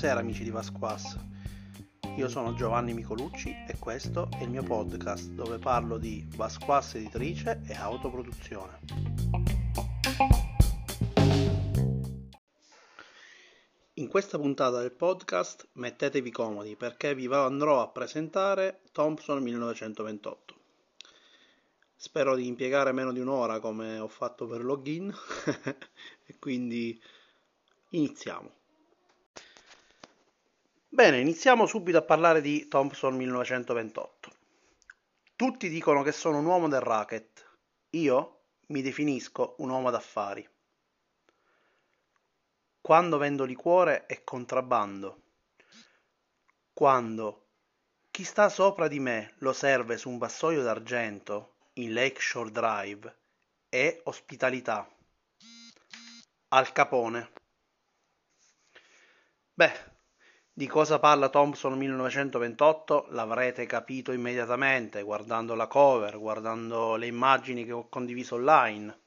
Buonasera amici di Vasquas. Io sono Giovanni Micolucci e questo è il mio podcast dove parlo di Vasquas editrice e autoproduzione. In questa puntata del podcast mettetevi comodi perché vi andrò a presentare Thompson 1928. Spero di impiegare meno di un'ora come ho fatto per login e quindi iniziamo. Bene, iniziamo subito a parlare di Thompson 1928. Tutti dicono che sono un uomo del racket. Io mi definisco un uomo d'affari. Quando vendo liquore è contrabbando. Quando chi sta sopra di me lo serve su un vassoio d'argento in Lakeshore Drive è ospitalità. Al Capone. Beh, di cosa parla Thompson 1928 l'avrete capito immediatamente guardando la cover, guardando le immagini che ho condiviso online.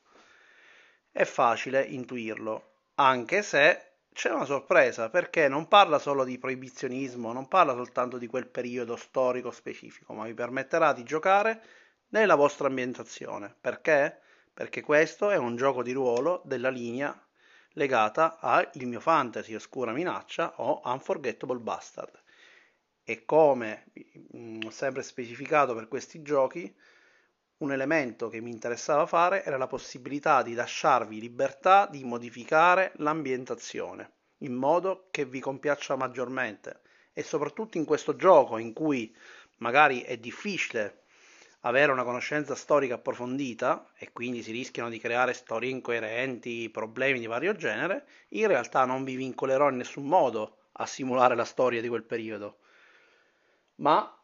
È facile intuirlo, anche se c'è una sorpresa perché non parla solo di proibizionismo, non parla soltanto di quel periodo storico specifico, ma vi permetterà di giocare nella vostra ambientazione. Perché? Perché questo è un gioco di ruolo della linea legata a Il mio fantasy, Oscura minaccia o Unforgettable Bastard. E come mh, ho sempre specificato per questi giochi, un elemento che mi interessava fare era la possibilità di lasciarvi libertà di modificare l'ambientazione in modo che vi compiaccia maggiormente e soprattutto in questo gioco in cui magari è difficile avere una conoscenza storica approfondita e quindi si rischiano di creare storie incoerenti, problemi di vario genere, in realtà non vi vincolerò in nessun modo a simulare la storia di quel periodo. Ma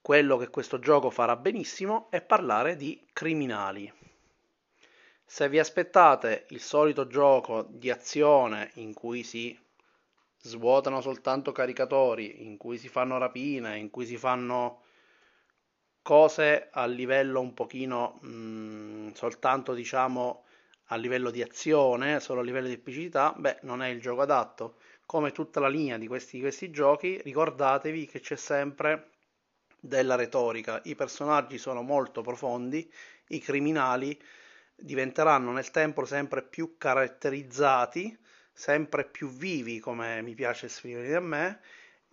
quello che questo gioco farà benissimo è parlare di criminali. Se vi aspettate il solito gioco di azione in cui si svuotano soltanto caricatori, in cui si fanno rapine, in cui si fanno cose a livello un pochino mh, mm, soltanto diciamo a livello di azione, solo a livello di epicità, beh, non è il gioco adatto. Come tutta la linea di questi, questi giochi, ricordatevi che c'è sempre della retorica. I personaggi sono molto profondi, i criminali diventeranno nel tempo sempre più caratterizzati, sempre più vivi, come mi piace esprimere a me,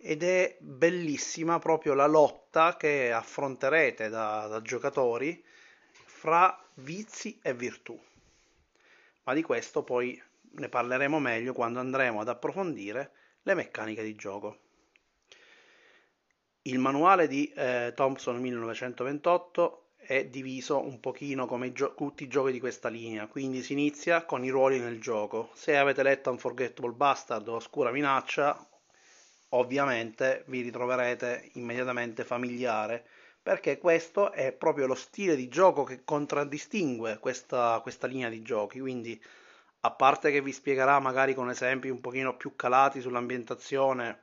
ed è bellissima proprio la lotta che affronterete da, da giocatori fra vizi e virtù. Ma di questo poi ne parleremo meglio quando andremo ad approfondire le meccaniche di gioco. Il manuale di eh, Thompson 1928 è diviso un pochino come gio- tutti i giochi di questa linea, quindi si inizia con i ruoli nel gioco. Se avete letto Unforgettable Bastard o Oscura Minaccia, ovviamente vi ritroverete immediatamente familiare perché questo è proprio lo stile di gioco che contraddistingue questa, questa linea di giochi. Quindi a parte che vi spiegherà magari con esempi un pochino più calati sull'ambientazione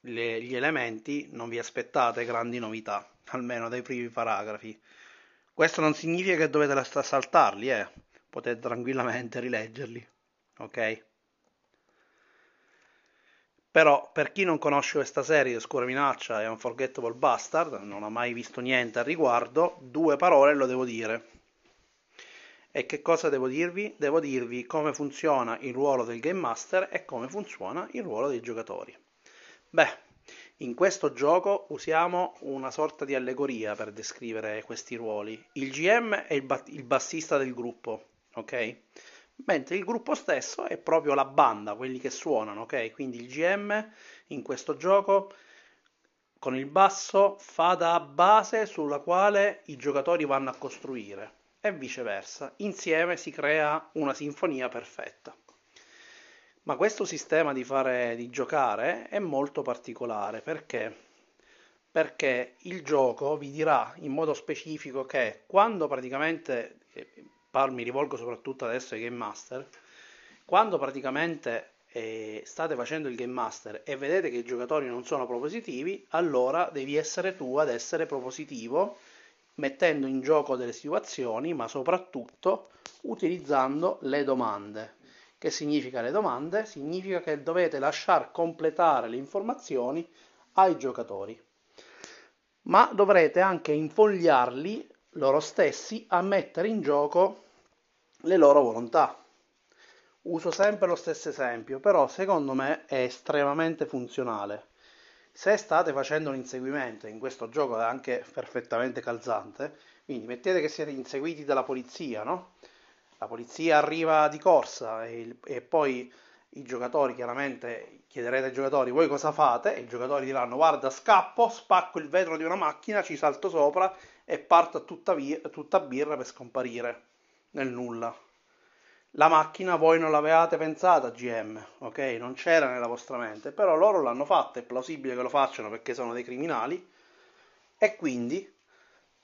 le, gli elementi non vi aspettate grandi novità almeno dai primi paragrafi. Questo non significa che dovete saltarli eh. Potete tranquillamente rileggerli ok però per chi non conosce questa serie, Oscura Minaccia e Unforgettable Bastard, non ha mai visto niente al riguardo, due parole lo devo dire. E che cosa devo dirvi? Devo dirvi come funziona il ruolo del Game Master e come funziona il ruolo dei giocatori. Beh, in questo gioco usiamo una sorta di allegoria per descrivere questi ruoli. Il GM è il, ba- il bassista del gruppo, ok? Mentre il gruppo stesso è proprio la banda, quelli che suonano, ok? Quindi il GM in questo gioco con il basso fa da base sulla quale i giocatori vanno a costruire e viceversa. Insieme si crea una sinfonia perfetta. Ma questo sistema di, fare, di giocare è molto particolare perché? Perché il gioco vi dirà in modo specifico che quando praticamente mi rivolgo soprattutto adesso ai Game Master, quando praticamente eh, state facendo il Game Master e vedete che i giocatori non sono propositivi, allora devi essere tu ad essere propositivo, mettendo in gioco delle situazioni, ma soprattutto utilizzando le domande. Che significa le domande? Significa che dovete lasciar completare le informazioni ai giocatori. Ma dovrete anche infogliarli loro stessi a mettere in gioco le loro volontà. Uso sempre lo stesso esempio, però secondo me è estremamente funzionale. Se state facendo un inseguimento, in questo gioco è anche perfettamente calzante, quindi mettete che siete inseguiti dalla polizia, no? La polizia arriva di corsa e, e poi i giocatori chiaramente chiederete ai giocatori voi cosa fate e i giocatori diranno guarda scappo, spacco il vetro di una macchina, ci salto sopra e parto a tutta, via, tutta birra per scomparire nel nulla. La macchina voi non l'avevate pensata GM, ok? Non c'era nella vostra mente, però loro l'hanno fatta, è plausibile che lo facciano perché sono dei criminali e quindi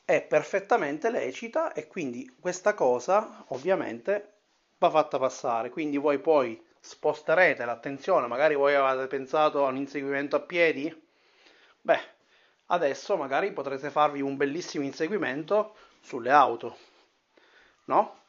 è perfettamente lecita e quindi questa cosa ovviamente va fatta passare. Quindi voi poi sposterete l'attenzione, magari voi avete pensato a un inseguimento a piedi? Beh, adesso magari potrete farvi un bellissimo inseguimento sulle auto, no?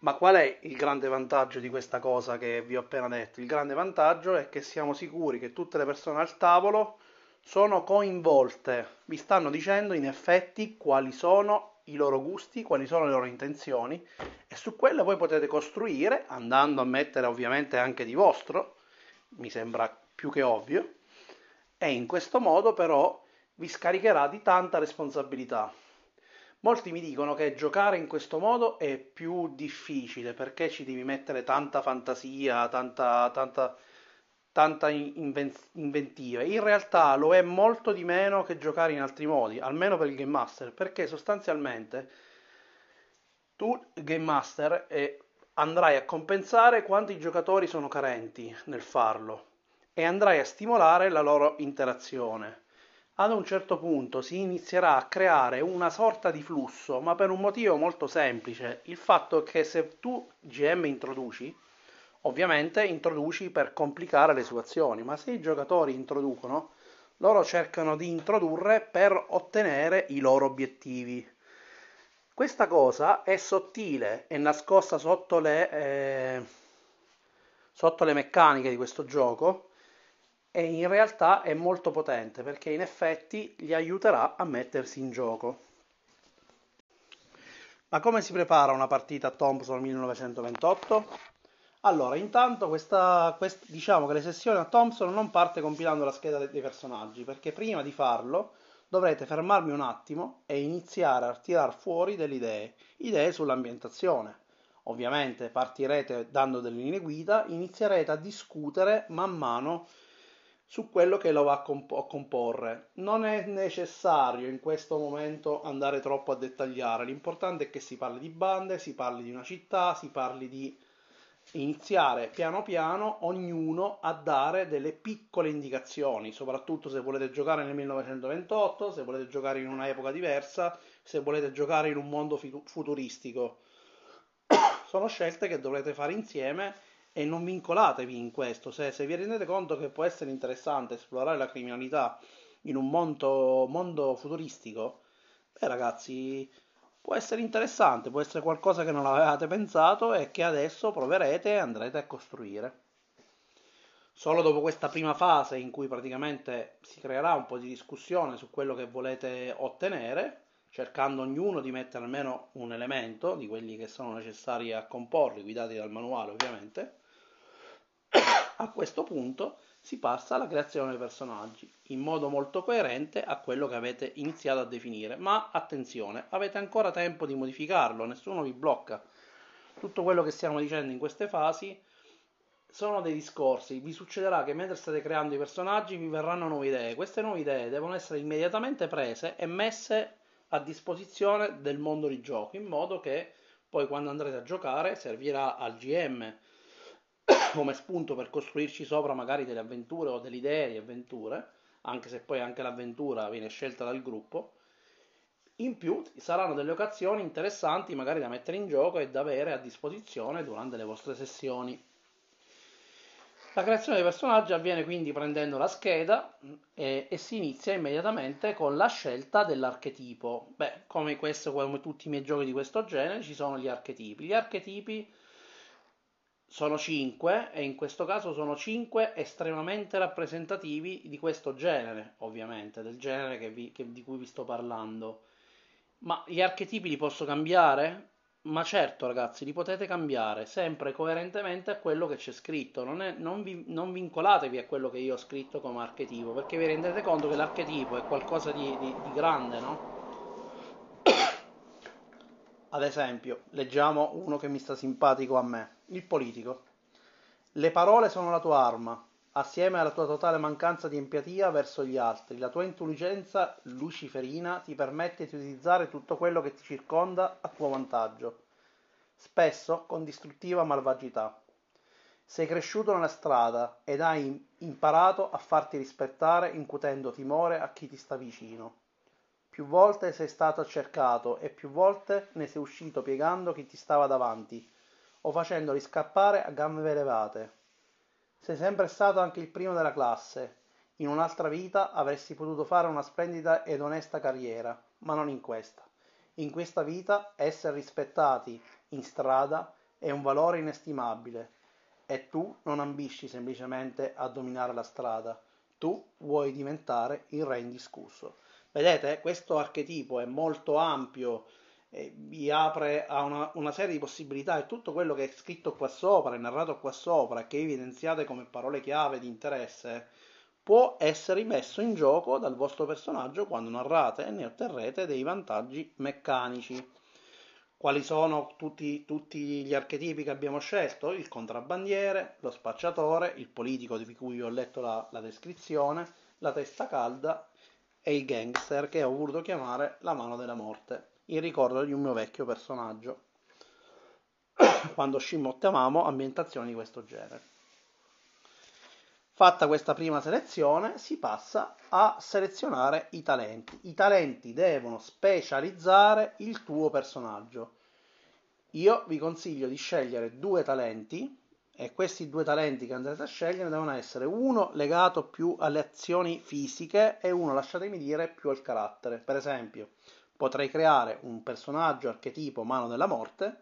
Ma qual è il grande vantaggio di questa cosa che vi ho appena detto? Il grande vantaggio è che siamo sicuri che tutte le persone al tavolo sono coinvolte, vi stanno dicendo in effetti quali sono i loro gusti, quali sono le loro intenzioni e su quelle voi potete costruire andando a mettere ovviamente anche di vostro, mi sembra più che ovvio, e in questo modo però vi scaricherà di tanta responsabilità. Molti mi dicono che giocare in questo modo è più difficile perché ci devi mettere tanta fantasia, tanta, tanta tanta inventiva. In realtà lo è molto di meno che giocare in altri modi, almeno per il Game Master, perché sostanzialmente tu, Game Master, eh, andrai a compensare quanti giocatori sono carenti nel farlo e andrai a stimolare la loro interazione. Ad un certo punto si inizierà a creare una sorta di flusso, ma per un motivo molto semplice, il fatto che se tu GM introduci, Ovviamente introduci per complicare le situazioni, ma se i giocatori introducono, loro cercano di introdurre per ottenere i loro obiettivi. Questa cosa è sottile, è nascosta sotto le, eh, sotto le meccaniche di questo gioco e in realtà è molto potente perché in effetti li aiuterà a mettersi in gioco. Ma come si prepara una partita a Thompson 1928? Allora, intanto questa, quest, diciamo che le sessioni a Thompson non parte compilando la scheda dei personaggi, perché prima di farlo dovrete fermarmi un attimo e iniziare a tirar fuori delle idee, idee sull'ambientazione. Ovviamente partirete dando delle linee guida, inizierete a discutere man mano su quello che lo va a, comp- a comporre. Non è necessario in questo momento andare troppo a dettagliare, l'importante è che si parli di bande, si parli di una città, si parli di iniziare piano piano ognuno a dare delle piccole indicazioni, soprattutto se volete giocare nel 1928, se volete giocare in un'epoca diversa, se volete giocare in un mondo futuristico. Sono scelte che dovrete fare insieme e non vincolatevi in questo. Se, se vi rendete conto che può essere interessante esplorare la criminalità in un mondo, mondo futuristico, beh ragazzi, può essere interessante, può essere qualcosa che non avevate pensato e che adesso proverete e andrete a costruire. Solo dopo questa prima fase in cui praticamente si creerà un po' di discussione su quello che volete ottenere, cercando ognuno di mettere almeno un elemento di quelli che sono necessari a comporli, guidati dal manuale ovviamente, a questo punto si passa alla creazione dei personaggi in modo molto coerente a quello che avete iniziato a definire. Ma attenzione, avete ancora tempo di modificarlo, nessuno vi blocca. Tutto quello che stiamo dicendo in queste fasi sono dei discorsi. Vi succederà che mentre state creando i personaggi vi verranno nuove idee. Queste nuove idee devono essere immediatamente prese e messe a disposizione del mondo di gioco, in modo che poi quando andrete a giocare servirà al GM come spunto per costruirci sopra magari delle avventure o delle idee di avventure, anche se poi anche l'avventura viene scelta dal gruppo. In più saranno delle occasioni interessanti magari da mettere in gioco e da avere a disposizione durante le vostre sessioni. La creazione dei personaggi avviene quindi prendendo la scheda e, e, si inizia immediatamente con la scelta dell'archetipo. Beh, come questo, come tutti i miei giochi di questo genere, ci sono gli archetipi. Gli archetipi sono 5 e in questo caso sono 5 estremamente rappresentativi di questo genere, ovviamente, del genere che vi, che, di cui vi sto parlando. Ma gli archetipi li posso cambiare? Ma certo, ragazzi, li potete cambiare sempre coerentemente a quello che c'è scritto. Non, è, non, vi, non vincolatevi a quello che io ho scritto come archetipo, perché vi rendete conto che l'archetipo è qualcosa di, di, di grande, no? Ad esempio, leggiamo uno che mi sta simpatico a me, il politico. Le parole sono la tua arma, assieme alla tua totale mancanza di empatia verso gli altri. La tua intelligenza luciferina ti permette di utilizzare tutto quello che ti circonda a tuo vantaggio, spesso con distruttiva malvagità. Sei cresciuto nella strada ed hai imparato a farti rispettare incutendo timore a chi ti sta vicino. Più volte sei stato cercato e più volte ne sei uscito piegando chi ti stava davanti o facendoli scappare a gambe levate. Sei sempre stato anche il primo della classe. In un'altra vita avresti potuto fare una splendida ed onesta carriera, ma non in questa. In questa vita essere rispettati in strada è un valore inestimabile e tu non ambisci semplicemente a dominare la strada, tu vuoi diventare il re indiscusso. Vedete, questo archetipo è molto ampio, eh, vi apre a una, una, serie di possibilità e tutto quello che è scritto qua sopra, è narrato qua sopra, che evidenziate come parole chiave di interesse, può essere messo in gioco dal vostro personaggio quando narrate e ne otterrete dei vantaggi meccanici. Quali sono tutti, tutti, gli archetipi che abbiamo scelto? Il contrabbandiere, lo spacciatore, il politico di cui ho letto la, la descrizione, la testa calda e il gangster che ho voluto chiamare la mano della morte, in ricordo di un mio vecchio personaggio, quando scimmiottavamo ambientazioni di questo genere. Fatta questa prima selezione, si passa a selezionare i talenti. I talenti devono specializzare il tuo personaggio. Io vi consiglio di scegliere due talenti e questi due talenti che andrete a scegliere devono essere uno legato più alle azioni fisiche e uno, lasciatemi dire, più al carattere. Per esempio, potrei creare un personaggio archetipo mano della morte,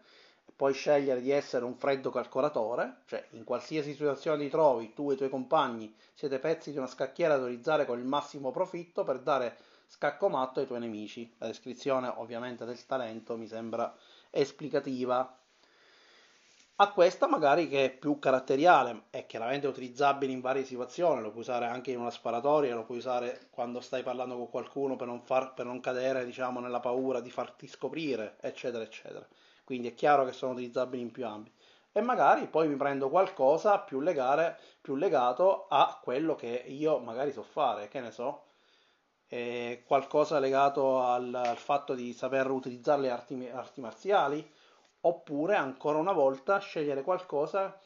puoi scegliere di essere un freddo calcolatore, cioè in qualsiasi situazione ti trovi, tu e i tuoi compagni siete pezzi di una scacchiera da utilizzare con il massimo profitto per dare scacco matto ai tuoi nemici. La descrizione ovviamente del talento mi sembra esplicativa a questa magari che è più caratteriale, è chiaramente utilizzabile in varie situazioni, lo puoi usare anche in una sparatoria, lo puoi usare quando stai parlando con qualcuno per non, far, per non cadere diciamo, nella paura di farti scoprire, eccetera, eccetera. Quindi è chiaro che sono utilizzabili in più ambiti. E magari poi mi prendo qualcosa più, legare, più legato a quello che io magari so fare, che ne so, eh, qualcosa legato al, al, fatto di saper utilizzare le arti, arti marziali, oppure ancora una volta scegliere qualcosa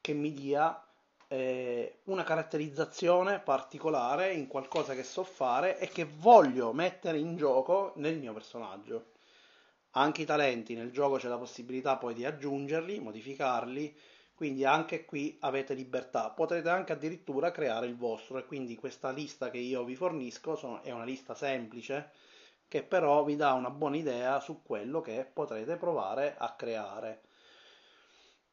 che mi dia eh, una caratterizzazione particolare in qualcosa che so fare e che voglio mettere in gioco nel mio personaggio. Anche i talenti nel gioco c'è la possibilità poi di aggiungerli, modificarli, quindi anche qui avete libertà. Potrete anche addirittura creare il vostro e quindi questa lista che io vi fornisco sono, è una lista semplice che però vi dà una buona idea su quello che potrete provare a creare.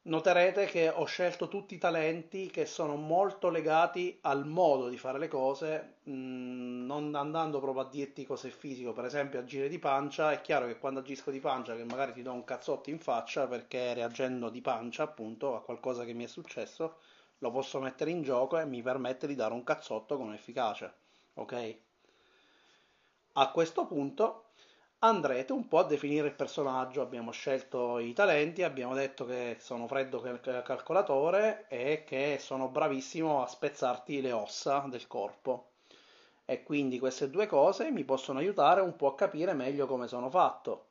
Noterete che ho scelto tutti i talenti che sono molto legati al modo di fare le cose, mm, non andando proprio a dirti cose fisiche, per esempio agire di pancia, è chiaro che quando agisco di pancia che magari ti do un cazzotto in faccia perché reagendo di pancia appunto a qualcosa che mi è successo, lo posso mettere in gioco e mi permette di dare un cazzotto con efficacia, ok? A questo punto andrete un po' a definire il personaggio. Abbiamo scelto i talenti, abbiamo detto che sono freddo calcolatore e che sono bravissimo a spezzarti le ossa del corpo. E quindi queste due cose mi possono aiutare un po' a capire meglio come sono fatto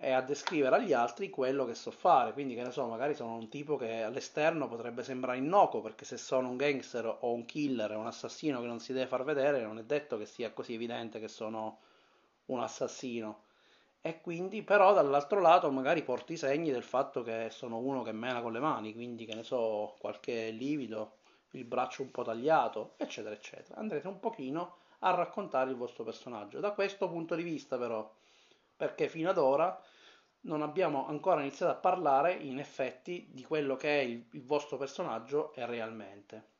e a descrivere agli altri quello che so fare. Quindi, che ne so, magari sono un tipo che all'esterno potrebbe sembrare innocuo, perché se sono un gangster o un killer un assassino che non si deve far vedere, non è detto che sia così evidente che sono un assassino. E quindi, però, dall'altro lato, magari porto i segni del fatto che sono uno che mena con le mani, quindi che ne so, qualche livido, il braccio un po' tagliato, eccetera, eccetera. Andrete un pochino a raccontare il vostro personaggio. Da questo punto di vista, però perché fino ad ora non abbiamo ancora iniziato a parlare in effetti di quello che è il, il vostro personaggio è realmente.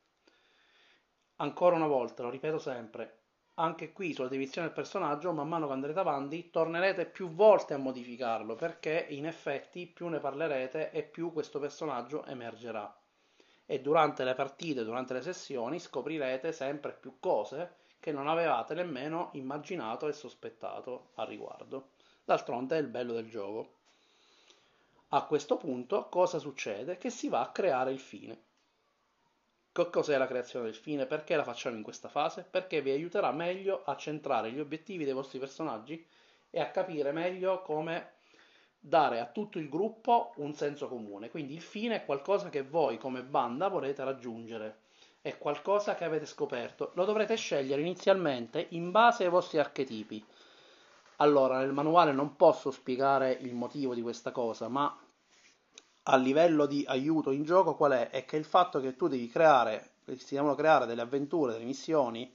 Ancora una volta, lo ripeto sempre, anche qui sulla definizione del personaggio, man mano che andrete avanti, tornerete più volte a modificarlo, perché in effetti più ne parlerete e più questo personaggio emergerà. E durante le partite, durante le sessioni, scoprirete sempre più cose che non avevate nemmeno immaginato e sospettato al riguardo. D'altronde è il bello del gioco. A questo punto cosa succede? Che si va a creare il fine. Cos'è la creazione del fine? Perché la facciamo in questa fase? Perché vi aiuterà meglio a centrare gli obiettivi dei vostri personaggi e a capire meglio come dare a tutto il gruppo un senso comune. Quindi il fine è qualcosa che voi come banda volete raggiungere, è qualcosa che avete scoperto. Lo dovrete scegliere inizialmente in base ai vostri archetipi. Allora, nel manuale non posso spiegare il motivo di questa cosa, ma a livello di aiuto in gioco qual è? È che il fatto che tu devi creare, si devono creare delle avventure, delle missioni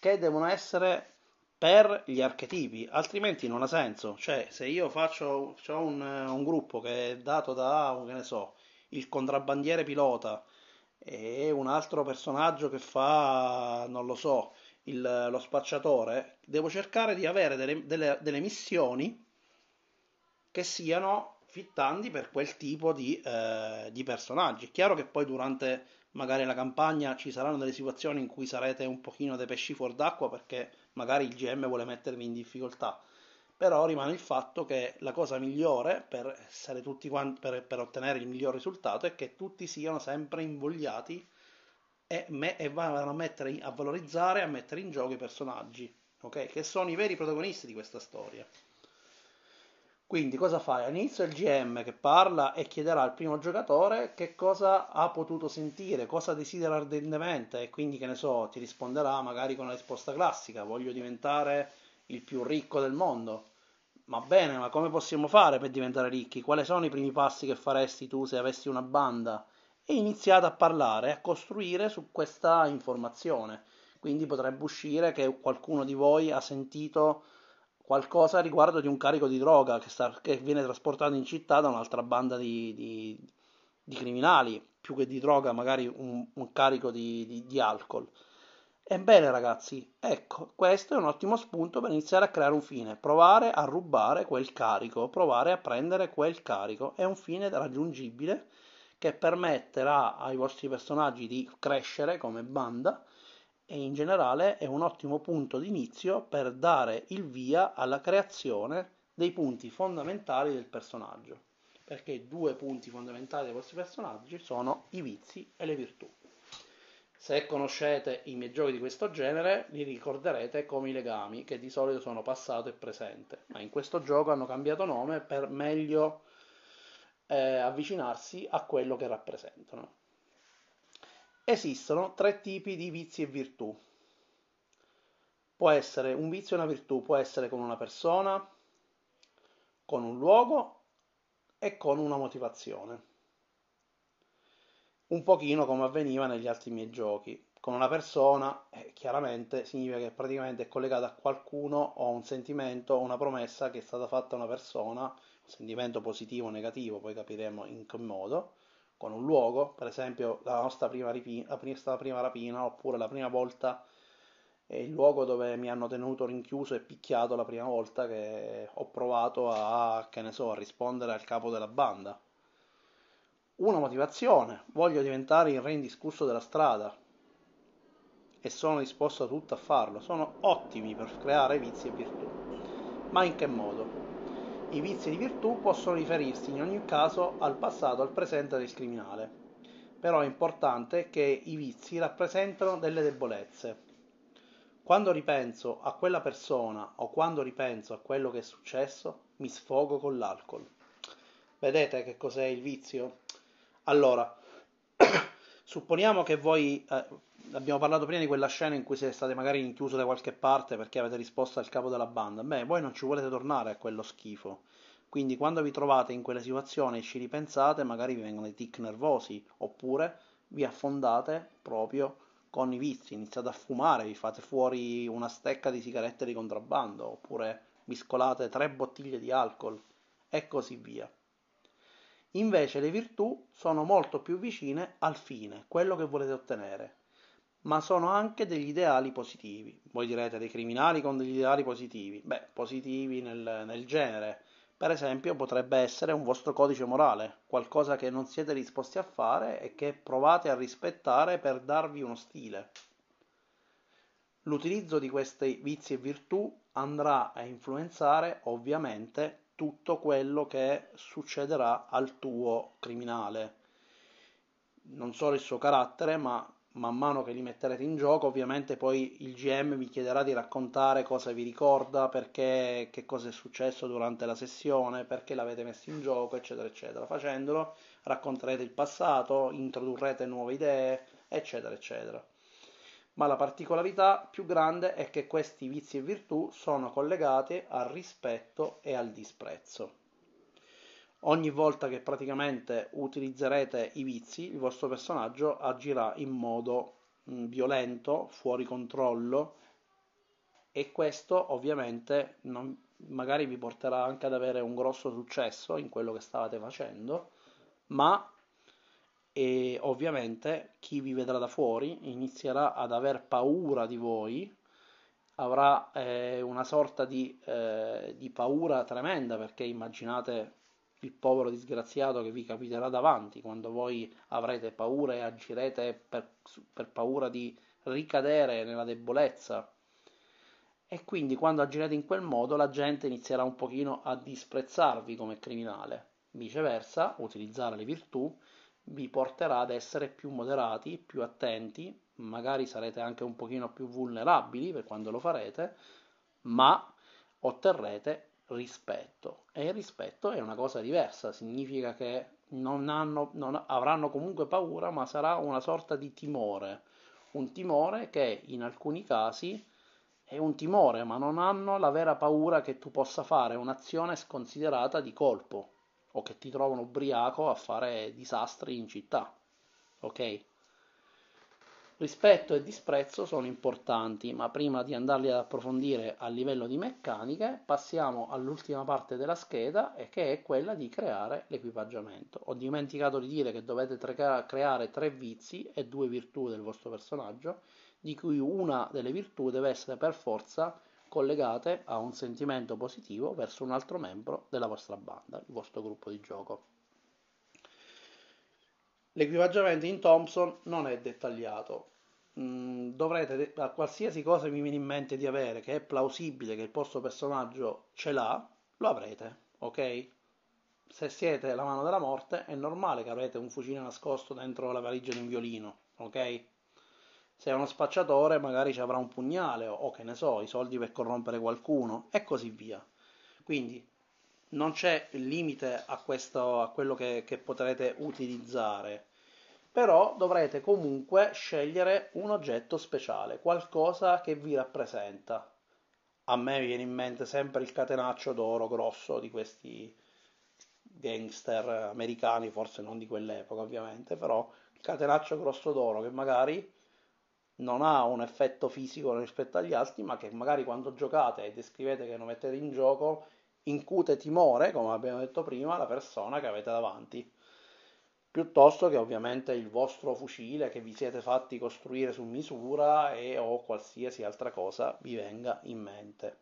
che devono essere per gli archetipi, altrimenti non ha senso. Cioè, se io faccio un, un, gruppo che è dato da, che ne so, il contrabbandiere pilota e un altro personaggio che fa, non lo so, il, lo spacciatore, devo cercare di avere delle, delle, delle missioni che siano fittanti per quel tipo di, eh, di, personaggi. È chiaro che poi durante magari la campagna ci saranno delle situazioni in cui sarete un pochino dei pesci fuor d'acqua perché magari il GM vuole mettervi in difficoltà. Però rimane il fatto che la cosa migliore per, quanti, per, per ottenere il miglior risultato è che tutti siano sempre invogliati e, me, e vanno a, mettere, a valorizzare a mettere in gioco i personaggi, okay? che sono i veri protagonisti di questa storia. Quindi cosa fai? All'inizio il GM che parla e chiederà al primo giocatore che cosa ha potuto sentire, cosa desidera ardentemente e quindi che ne so, ti risponderà magari con la risposta classica, voglio diventare il più ricco del mondo. Va bene, ma come possiamo fare per diventare ricchi? Quali sono i primi passi che faresti tu se avessi una banda? E iniziate a parlare, a costruire su questa informazione. Quindi potrebbe uscire che qualcuno di voi ha sentito qualcosa riguardo di un carico di droga che, sta, che viene trasportato in città da un'altra banda di, di, di criminali, più che di droga, magari un, un carico di, di alcol. Ebbene ragazzi, ecco, questo è un ottimo spunto per iniziare a creare un fine, provare a rubare quel carico, provare a prendere quel carico, è un fine raggiungibile che permetterà ai vostri personaggi di crescere come banda e in generale è un ottimo punto di inizio per dare il via alla creazione dei punti fondamentali del personaggio, perché due punti fondamentali dei vostri personaggi sono i vizi e le virtù. Se conoscete i miei giochi di questo genere, li ricorderete come i legami, che di solito sono passato e presente, ma in questo gioco hanno cambiato nome per meglio eh, avvicinarsi a quello che rappresentano. Esistono tre tipi di vizi e virtù. Può essere un vizio e una virtù, può essere con una persona, con un luogo e con una motivazione. Un pochino come avveniva negli altri miei giochi. Con una persona, eh, chiaramente significa che praticamente è collegata a qualcuno o a un sentimento o una promessa che è stata fatta a una persona sentimento positivo o negativo, poi capiremo in che modo, con un luogo, per esempio la nostra prima, ripina, la prima rapina, oppure la prima volta è il luogo dove mi hanno tenuto rinchiuso e picchiato la prima volta che ho provato a, che ne so, a rispondere al capo della banda. Una motivazione, voglio diventare il re indiscusso della strada e sono disposto a tutto a farlo, sono ottimi per creare vizi e virtù. Ma in che modo? I vizi di virtù possono riferirsi in ogni caso al passato al presente del criminale, però è importante che i vizi rappresentano delle debolezze. Quando ripenso a quella persona o quando ripenso a quello che è successo, mi sfogo con l'alcol. Vedete che cos'è il vizio? Allora, supponiamo che voi eh, abbiamo parlato prima di quella scena in cui siete state magari rinchiuse da qualche parte perché avete risposto al capo della banda. Beh, voi non ci volete tornare a quello schifo. Quindi quando vi trovate in quelle situazioni e ci ripensate, magari vi vengono dei tic nervosi, oppure vi affondate proprio con i vizi, iniziate a fumare, vi fate fuori una stecca di sigarette di contrabbando, oppure vi scolate tre bottiglie di alcol e così via. Invece le virtù sono molto più vicine al fine, quello che volete ottenere, ma sono anche degli ideali positivi. Voi direte dei criminali con degli ideali positivi. Beh, positivi nel, nel genere. Per esempio, potrebbe essere un vostro codice morale, qualcosa che non siete disposti a fare e che provate a rispettare per darvi uno stile. L'utilizzo di questi vizi e virtù andrà a influenzare ovviamente tutto quello che succederà al tuo criminale. Non solo il suo carattere, ma man mano che li metterete in gioco, ovviamente poi il GM vi chiederà di raccontare cosa vi ricorda, perché, che cosa è successo durante la sessione, perché l'avete messo in gioco, eccetera, eccetera. Facendolo racconterete il passato, introdurrete nuove idee, eccetera, eccetera ma la particolarità più grande è che questi vizi e virtù sono collegati al rispetto e al disprezzo. Ogni volta che praticamente utilizzerete i vizi, il vostro personaggio agirà in modo mh, violento, fuori controllo. E questo ovviamente non, magari vi porterà anche ad avere un grosso successo in quello che stavate facendo, ma e ovviamente chi vi vedrà da fuori inizierà ad aver paura di voi, avrà eh, una sorta di, eh, di, paura tremenda perché immaginate il povero disgraziato che vi capiterà davanti quando voi avrete paura e agirete per, per paura di ricadere nella debolezza. E quindi quando agirete in quel modo la gente inizierà un pochino a disprezzarvi come criminale. Viceversa, utilizzare le virtù vi porterà ad essere più moderati, più attenti, magari sarete anche un pochino più vulnerabili per quando lo farete, ma otterrete rispetto e il rispetto è una cosa diversa, significa che non, hanno, non avranno comunque paura, ma sarà una sorta di timore, un timore che in alcuni casi è un timore, ma non hanno la vera paura che tu possa fare un'azione sconsiderata di colpo o che ti trovano ubriaco a fare disastri in città. Ok? Rispetto e disprezzo sono importanti, ma prima di andarli ad approfondire a livello di meccaniche, passiamo all'ultima parte della scheda che è quella di creare l'equipaggiamento. Ho dimenticato di dire che dovete creare tre vizi e due virtù del vostro personaggio, di cui una delle virtù deve essere per forza collegate a un sentimento positivo verso un altro membro della vostra banda, il vostro gruppo di gioco. L'equipaggiamento in Thompson non è dettagliato. Mm, dovrete, a qualsiasi cosa vi viene in mente di avere che è plausibile che il vostro personaggio ce l'ha, lo avrete, ok? Se siete la mano della morte, è normale che avrete un fucile nascosto dentro la valigia di un violino, ok? Se è uno spacciatore magari ci avrà un pugnale o, o che ne so, i soldi per corrompere qualcuno e così via. Quindi non c'è limite a, questo, a quello che, che potrete utilizzare, però dovrete comunque scegliere un oggetto speciale, qualcosa che vi rappresenta. A me viene in mente sempre il catenaccio d'oro grosso di questi gangster americani, forse non di quell'epoca ovviamente, però il catenaccio grosso d'oro che magari non ha un effetto fisico rispetto agli altri, ma che magari quando giocate e descrivete che lo mettete in gioco incute timore, come abbiamo detto prima, alla persona che avete davanti. Piuttosto che ovviamente il vostro fucile che vi siete fatti costruire su misura e o qualsiasi altra cosa vi venga in mente.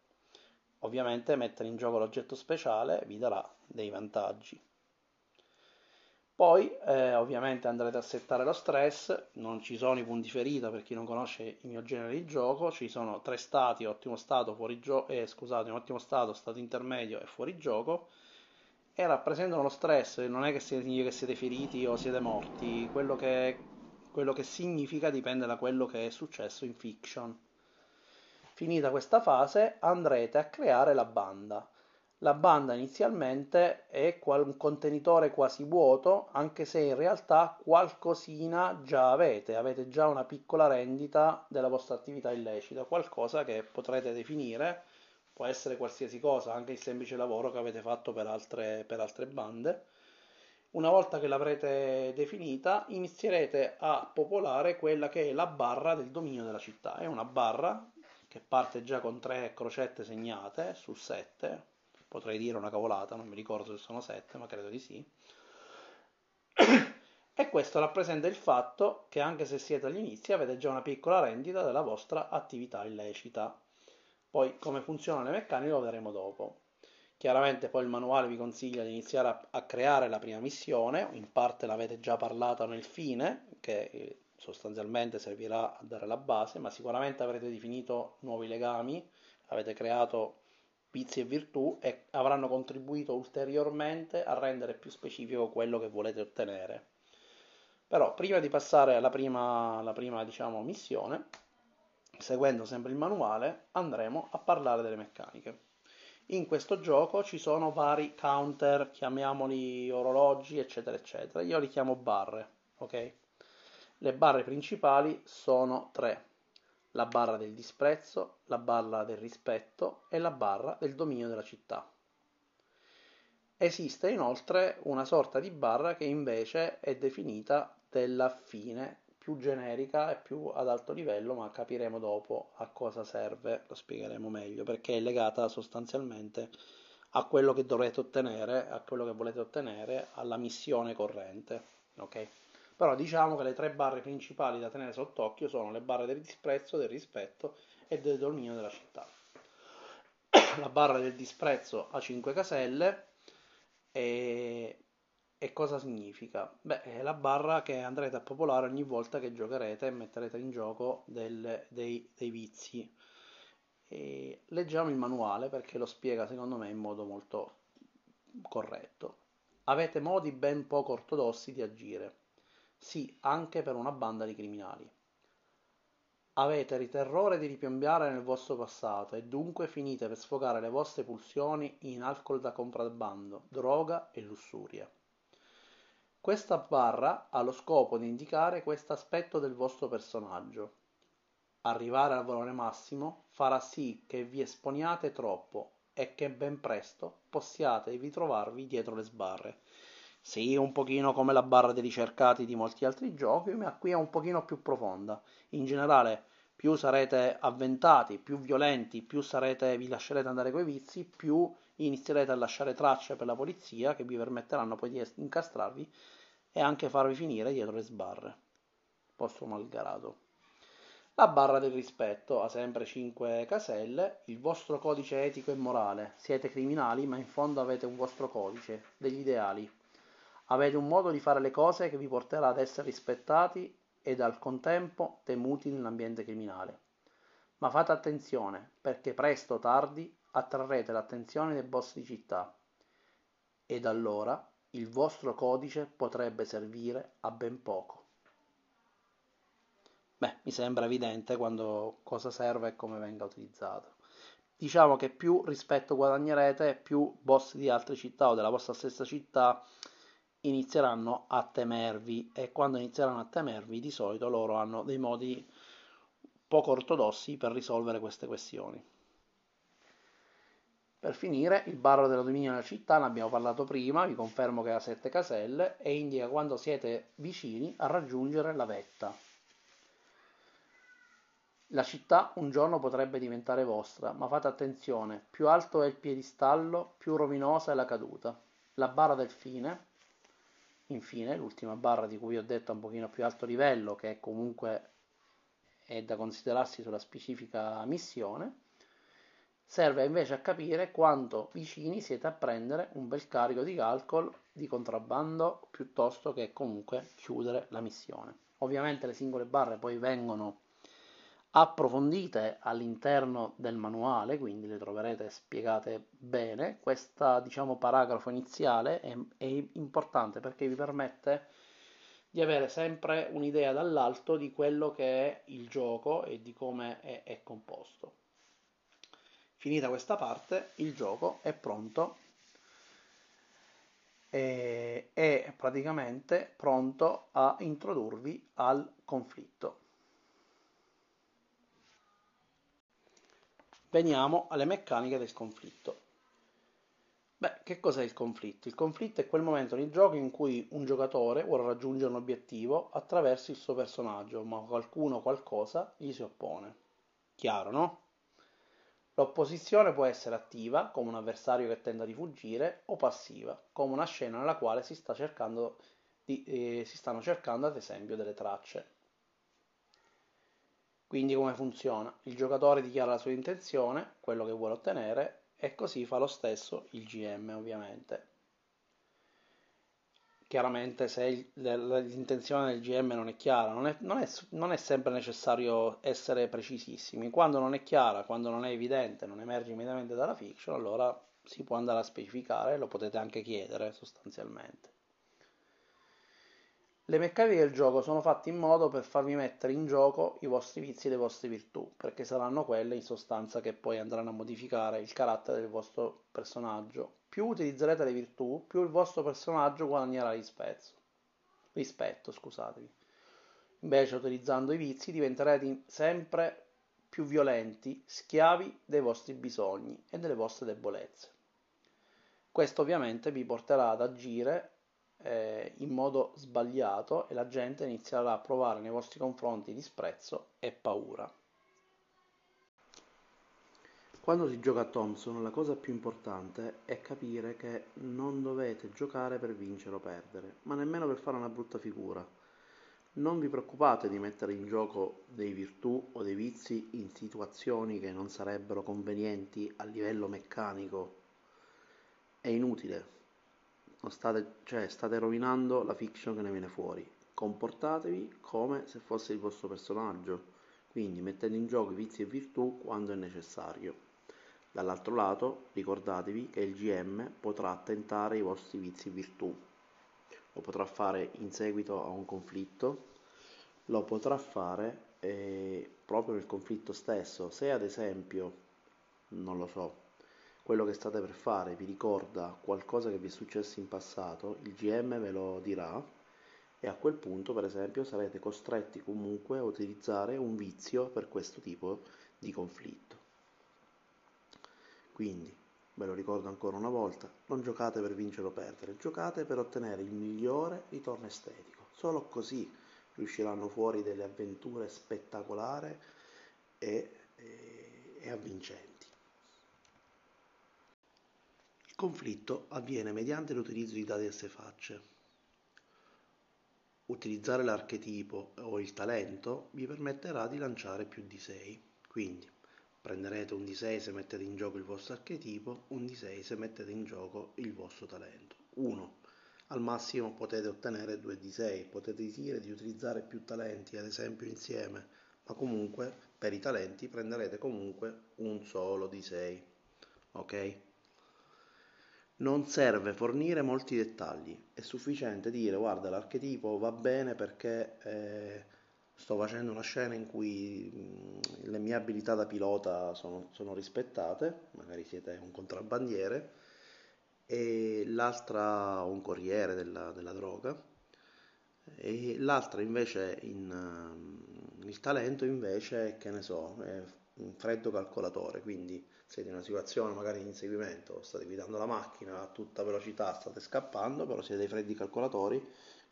Ovviamente mettere in gioco l'oggetto speciale vi darà dei vantaggi. Poi eh, ovviamente andrete a settare lo stress, non ci sono i punti ferita per chi non conosce il mio genere di gioco, ci sono tre stati, ottimo stato, fuori gioco, eh, scusate, ottimo stato, stato intermedio e fuori gioco, e rappresentano lo stress, non è che significa che siete feriti o siete morti, quello che, quello che significa dipende da quello che è successo in fiction. Finita questa fase andrete a creare la banda la banda inizialmente è un contenitore quasi vuoto, anche se in realtà qualcosina già avete, avete già una piccola rendita della vostra attività illecita, qualcosa che potrete definire, può essere qualsiasi cosa, anche il semplice lavoro che avete fatto per altre, per altre bande. Una volta che l'avrete definita, inizierete a popolare quella che è la barra del dominio della città. È una barra che parte già con tre crocette segnate su 7, potrei dire una cavolata, non mi ricordo se sono 7, ma credo di sì. e questo rappresenta il fatto che anche se siete agli inizi avete già una piccola rendita della vostra attività illecita. Poi come funzionano le meccaniche lo vedremo dopo. Chiaramente poi il manuale vi consiglia di iniziare a, a creare la prima missione, in parte l'avete già parlata nel fine, che eh, sostanzialmente servirà a dare la base, ma sicuramente avrete definito nuovi legami, avete creato vizi e virtù e avranno contribuito ulteriormente a rendere più specifico quello che volete ottenere. Però prima di passare alla prima, alla prima diciamo, missione, seguendo sempre il manuale, andremo a parlare delle meccaniche. In questo gioco ci sono vari counter, chiamiamoli orologi, eccetera, eccetera. Io li chiamo barre, ok? Le barre principali sono tre. La barra del disprezzo, la barra del rispetto e la barra del dominio della città. Esiste inoltre una sorta di barra che invece è definita della fine più generica e più ad alto livello, ma capiremo dopo a cosa serve, lo spiegheremo meglio, perché è legata sostanzialmente a quello che dovrete ottenere, a quello che volete ottenere, alla missione corrente. Ok? Però diciamo che le tre barre principali da tenere sott'occhio sono le barre del disprezzo, del rispetto e del dominio della città. La barra del disprezzo ha 5 caselle e e cosa significa? Beh, è la barra che andrete a popolare ogni volta che giocherete e metterete in gioco del, dei, dei, vizi. E leggiamo il manuale perché lo spiega secondo me in modo molto corretto. Avete modi ben poco ortodossi di agire. Sì, anche per una banda di criminali. Avete il terrore di ripiombare nel vostro passato e dunque finite per sfogare le vostre pulsioni in alcol da contrabbando, droga e lussuria. Questa barra ha lo scopo di indicare questo aspetto del vostro personaggio. Arrivare al valore massimo farà sì che vi esponiate troppo e che ben presto possiate ritrovarvi dietro le sbarre. Sì, un pochino come la barra dei ricercati di molti altri giochi, ma qui è un pochino più profonda. In generale, più sarete avventati, più violenti, più sarete, vi lascerete andare coi vizi, più inizierete a lasciare tracce per la polizia che vi permetteranno poi di incastrarvi e anche farvi finire dietro le sbarre. Posto malgarato. La barra del rispetto ha sempre 5 caselle, il vostro codice etico e morale. Siete criminali, ma in fondo avete un vostro codice, degli ideali. Avete un modo di fare le cose che vi porterà ad essere rispettati ed al contempo temuti nell'ambiente criminale. Ma fate attenzione, perché presto o tardi attrarrete l'attenzione dei boss di città. Ed allora il vostro codice potrebbe servire a ben poco. Beh, mi sembra evidente quando cosa serve e come venga utilizzato. Diciamo che più rispetto guadagnerete, più boss di altre città o della vostra stessa città inizieranno a temervi e quando inizieranno a temervi di solito loro hanno dei modi poco ortodossi per risolvere queste questioni. Per finire, il barro della dominio della città, ne abbiamo parlato prima, vi confermo che ha 7 caselle e indica quando siete vicini a raggiungere la vetta. La città un giorno potrebbe diventare vostra, ma fate attenzione, più alto è il piedistallo, più rovinosa è la caduta. La barra del fine, infine, l'ultima barra di cui ho detto a un pochino più alto livello, che comunque è da considerarsi sulla specifica missione, serve invece a capire quanto vicini siete a prendere un bel carico di alcol di contrabbando piuttosto che comunque chiudere la missione. Ovviamente le singole barre poi vengono approfondite all'interno del manuale, quindi le troverete spiegate bene. Questo diciamo, paragrafo iniziale è, è importante perché vi permette di avere sempre un'idea dall'alto di quello che è il gioco e di come è, è composto. Finita questa parte, il gioco è pronto e è praticamente pronto a introdurvi al conflitto. Veniamo alle meccaniche del conflitto. Beh, che cos'è il conflitto? Il conflitto è quel momento nel gioco in cui un giocatore vuole raggiungere un obiettivo attraverso il suo personaggio, ma qualcuno o qualcosa gli si oppone. Chiaro, no? L'opposizione può essere attiva, come un avversario che tenta di fuggire, o passiva, come una scena nella quale si, sta di, eh, si stanno cercando ad esempio delle tracce. Quindi come funziona? Il giocatore dichiara la sua intenzione, quello che vuole ottenere, e così fa lo stesso il GM ovviamente. Chiaramente se l'intenzione del GM non è chiara, non è, non, è, non è, sempre necessario essere precisissimi. Quando non è chiara, quando non è evidente, non emerge immediatamente dalla fiction, allora si può andare a specificare, lo potete anche chiedere sostanzialmente. Le meccaniche del gioco sono fatte in modo per farvi mettere in gioco i vostri vizi e le vostre virtù, perché saranno quelle in sostanza che poi andranno a modificare il carattere del vostro personaggio. Più utilizzerete le virtù, più il vostro personaggio guadagnerà rispetto. rispetto scusatevi. Invece, utilizzando i vizi, diventerete sempre più violenti, schiavi dei vostri bisogni e delle vostre debolezze. Questo ovviamente vi porterà ad agire eh, in modo sbagliato e la gente inizierà a provare nei vostri confronti disprezzo e paura. Quando si gioca a Thompson la cosa più importante è capire che non dovete giocare per vincere o perdere, ma nemmeno per fare una brutta figura. Non vi preoccupate di mettere in gioco dei virtù o dei vizi in situazioni che non sarebbero convenienti a livello meccanico. È inutile, state, cioè, state rovinando la fiction che ne viene fuori. Comportatevi come se fosse il vostro personaggio, quindi mettete in gioco i vizi e virtù quando è necessario. Dall'altro lato, ricordatevi che il GM potrà tentare i vostri vizi e virtù. Lo potrà fare in seguito a un conflitto, lo potrà fare eh, proprio nel conflitto stesso. Se ad esempio, non lo so, quello che state per fare vi ricorda qualcosa che vi è successo in passato, il GM ve lo dirà e a quel punto, per esempio, sarete costretti comunque a utilizzare un vizio per questo tipo di conflitto. Quindi, ve lo ricordo ancora una volta, non giocate per vincere o perdere, giocate per ottenere il migliore ritorno estetico. Solo così riusciranno fuori delle avventure spettacolari e, e, e avvincenti. Il conflitto avviene mediante l'utilizzo di sé facce. Utilizzare l'archetipo o il talento vi permetterà di lanciare più di 6. Quindi prenderete un D6 se mettete in gioco il vostro archetipo, un D6 se mettete in gioco il vostro talento. 1. Al massimo potete ottenere 2 D6, potete dire di utilizzare più talenti ad esempio insieme, ma comunque per i talenti prenderete comunque un solo D6. Ok? Non serve fornire molti dettagli, è sufficiente dire guarda l'archetipo va bene perché eh, sto facendo una scena in cui mh, le mie abilità da pilota sono, sono, rispettate, magari siete un contrabbandiere, e l'altra un corriere della, della droga, e l'altra invece in, uh, il talento invece che ne so, è un freddo calcolatore, quindi siete in una situazione magari di inseguimento, state guidando la macchina a tutta velocità, state scappando, però siete dei freddi calcolatori,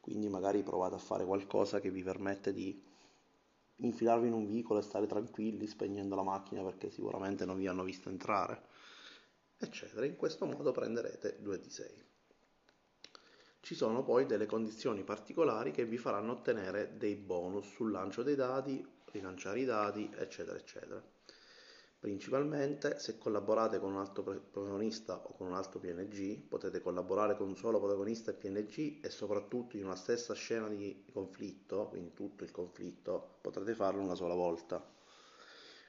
quindi magari provate a fare qualcosa che vi permette di infilarvi in un vicolo e stare tranquilli spegnendo la macchina perché sicuramente non vi hanno visto entrare, eccetera. In questo modo prenderete 2 di 6. Ci sono poi delle condizioni particolari che vi faranno ottenere dei bonus sul lancio dei dati, rilanciare i dati, eccetera, eccetera. Principalmente se collaborate con un altro protagonista o con un altro PNG, potete collaborare con un solo protagonista e PNG e soprattutto in una stessa scena di conflitto, quindi tutto il conflitto, potrete farlo una sola volta.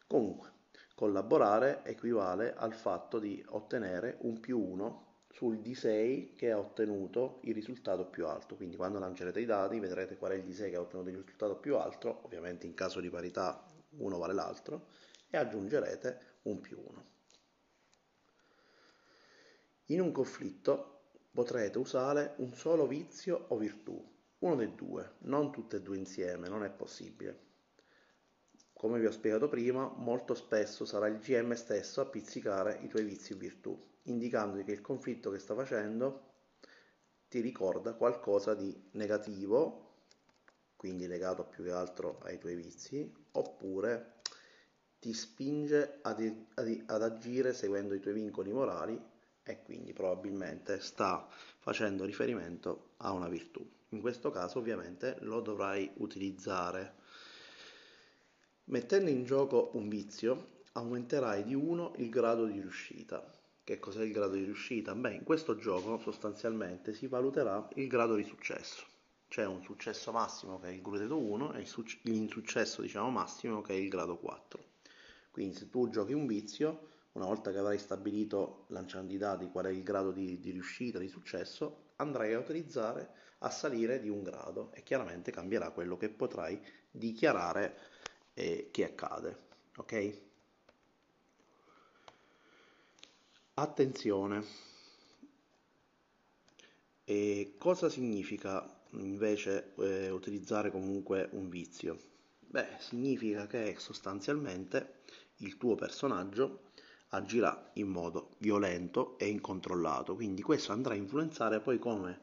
Comunque, collaborare equivale al fatto di ottenere un più 1 sul D6 che ha ottenuto il risultato più alto. Quindi quando lancerete i dati vedrete qual è il D6 che ha ottenuto il risultato più alto, ovviamente in caso di parità uno vale l'altro e aggiungerete un più 1. In un conflitto potrete usare un solo vizio o virtù, uno dei due, non tutte e due insieme, non è possibile. Come vi ho spiegato prima, molto spesso sarà il GM stesso a pizzicare i tuoi vizi o virtù, indicandoti che il conflitto che sta facendo ti ricorda qualcosa di negativo, quindi legato più che altro ai tuoi vizi, oppure ti spinge ad, ad, ad agire seguendo i tuoi vincoli morali e quindi probabilmente sta facendo riferimento a una virtù. In questo caso ovviamente lo dovrai utilizzare. Mettendo in gioco un vizio aumenterai di 1 il grado di riuscita. Che cos'è il grado di riuscita? Beh, in questo gioco sostanzialmente si valuterà il grado di successo. C'è un successo massimo che è il grado 1 e l'insuccesso diciamo massimo che è il grado 4. Quindi se tu giochi un vizio, una volta che avrai stabilito lanciando i dati qual è il grado di, di riuscita, di successo, andrai a utilizzare a salire di un grado e chiaramente cambierà quello che potrai dichiarare eh, che accade. Ok? Attenzione. E cosa significa invece eh, utilizzare comunque un vizio? Beh, significa che sostanzialmente il tuo personaggio agirà in modo violento e incontrollato, quindi questo andrà a influenzare poi come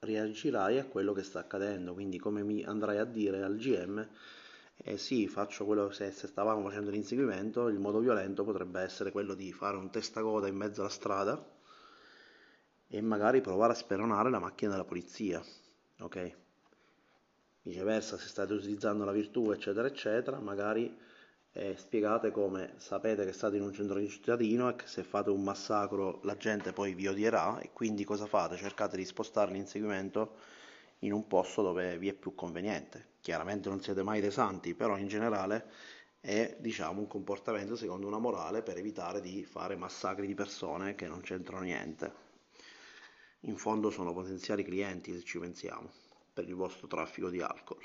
reagirai a quello che sta accadendo, quindi come mi andrai a dire al GM eh sì, faccio quello se, se stavamo facendo l'inseguimento, il modo violento potrebbe essere quello di fare un testacoda in mezzo alla strada e magari provare a speronare la macchina della polizia, ok? Viceversa, se state utilizzando la virtù, eccetera, eccetera, magari eh, spiegate come sapete che state in un centro cittadino e che se fate un massacro la gente poi vi odierà e quindi cosa fate? Cercate di spostare l'inseguimento in un posto dove vi è più conveniente. Chiaramente non siete mai dei santi, però in generale è diciamo, un comportamento secondo una morale per evitare di fare massacri di persone che non c'entrano niente. In fondo sono potenziali clienti se ci pensiamo, per il vostro traffico di alcol.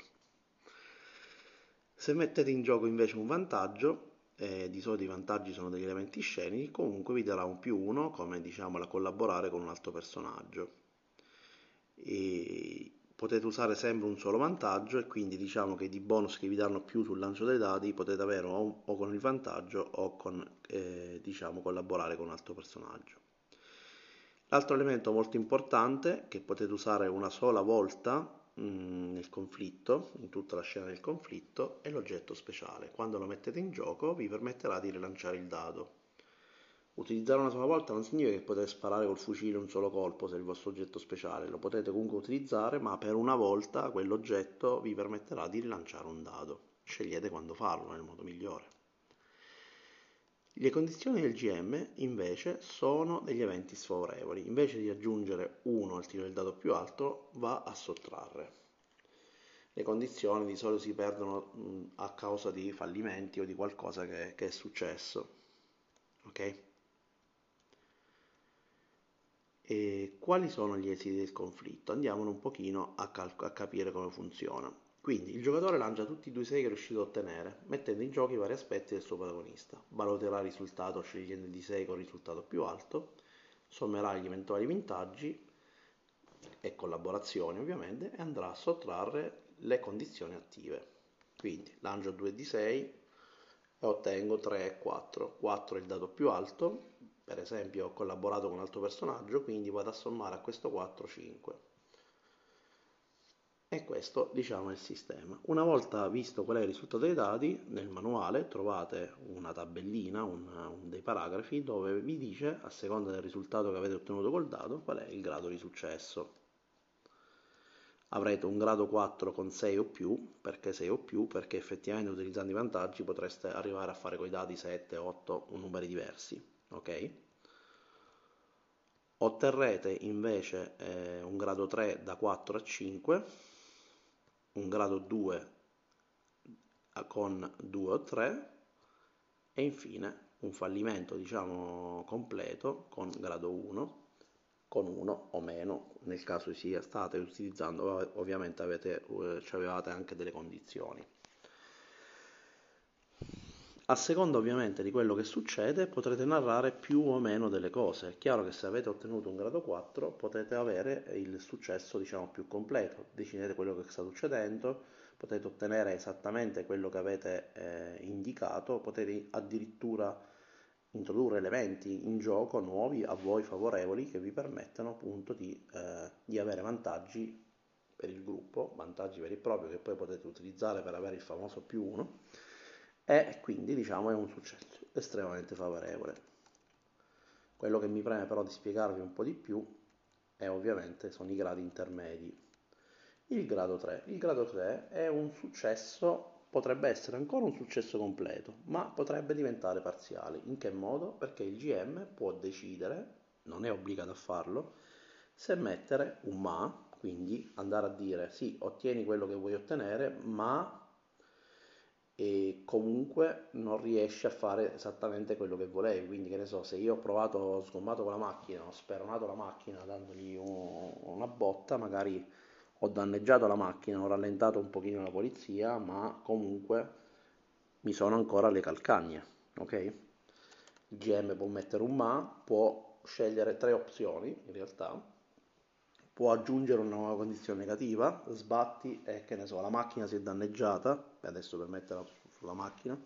Se mettete in gioco invece un vantaggio, eh, di solito i vantaggi sono degli elementi scenici, comunque vi darà un più uno come diciamo la collaborare con un altro personaggio. E potete usare sempre un solo vantaggio e quindi diciamo che di bonus che vi danno più sul lancio dei dati potete avere o, o con il vantaggio o con eh, diciamo collaborare con un altro personaggio. L'altro elemento molto importante che potete usare una sola volta nel conflitto, in tutta la scena del conflitto, è l'oggetto speciale. Quando lo mettete in gioco vi permetterà di rilanciare il dado. Utilizzare una sola volta non significa che potete sparare col fucile un solo colpo se è il vostro oggetto speciale, lo potete comunque utilizzare, ma per una volta quell'oggetto vi permetterà di rilanciare un dado. Scegliete quando farlo nel modo migliore. Le condizioni del GM invece sono degli eventi sfavorevoli, invece di aggiungere 1 al tiro del dado più alto va a sottrarre. Le condizioni di solito si perdono a causa di fallimenti o di qualcosa che, che è successo. Okay? E quali sono gli esiti del conflitto? Andiamo un pochino a, cal- a capire come funziona. Quindi il giocatore lancia tutti i due 6 che è riuscito a ottenere, mettendo in gioco i vari aspetti del suo protagonista. Valuterà il risultato scegliendo il D6 con il risultato più alto, sommerà gli eventuali vantaggi e collaborazioni ovviamente e andrà a sottrarre le condizioni attive. Quindi lancio 2 D6 e ottengo 3 e 4. 4 è il dato più alto, per esempio ho collaborato con un altro personaggio, quindi vado a sommare a questo 4 5. E questo diciamo è il sistema. Una volta visto qual è il risultato dei dati, nel manuale trovate una tabellina, un, un dei paragrafi dove vi dice, a seconda del risultato che avete ottenuto col dato, qual è il grado di successo. Avrete un grado 4 con 6 o più, perché 6 o più? Perché effettivamente utilizzando i vantaggi potreste arrivare a fare con i dati 7, 8 o numeri diversi ok? Otterrete invece eh, un grado 3 da 4 a 5, un grado 2 con 2 o 3 e infine un fallimento diciamo completo con grado 1 con 1 o meno nel caso sia state utilizzando ovviamente avete, eh, avevate anche delle condizioni a seconda ovviamente di quello che succede potrete narrare più o meno delle cose. È chiaro che se avete ottenuto un grado 4 potete avere il successo diciamo più completo, decidete quello che sta succedendo, potete ottenere esattamente quello che avete eh, indicato, potete addirittura introdurre elementi in gioco nuovi a voi favorevoli che vi permettono appunto di, eh, di avere vantaggi per il gruppo, vantaggi veri e propri che poi potete utilizzare per avere il famoso più 1 e quindi diciamo è un successo estremamente favorevole. Quello che mi preme però di spiegarvi un po' di più è ovviamente sono i gradi intermedi. Il grado 3. Il grado 3 è un successo, potrebbe essere ancora un successo completo, ma potrebbe diventare parziale. In che modo? Perché il GM può decidere, non è obbligato a farlo, se mettere un ma, quindi andare a dire sì, ottieni quello che vuoi ottenere, ma e comunque non riesci a fare esattamente quello che volevi. Quindi, che ne so, se io ho provato, ho sgommato con la macchina, ho speronato la macchina dandogli un, una botta, magari ho danneggiato la macchina, ho rallentato un pochino la polizia, ma comunque mi sono ancora alle calcagne, ok? Il GM può mettere un ma, può scegliere tre opzioni in realtà, può aggiungere una nuova condizione negativa, sbatti e che ne so, la macchina si è danneggiata, adesso per metterla sulla macchina,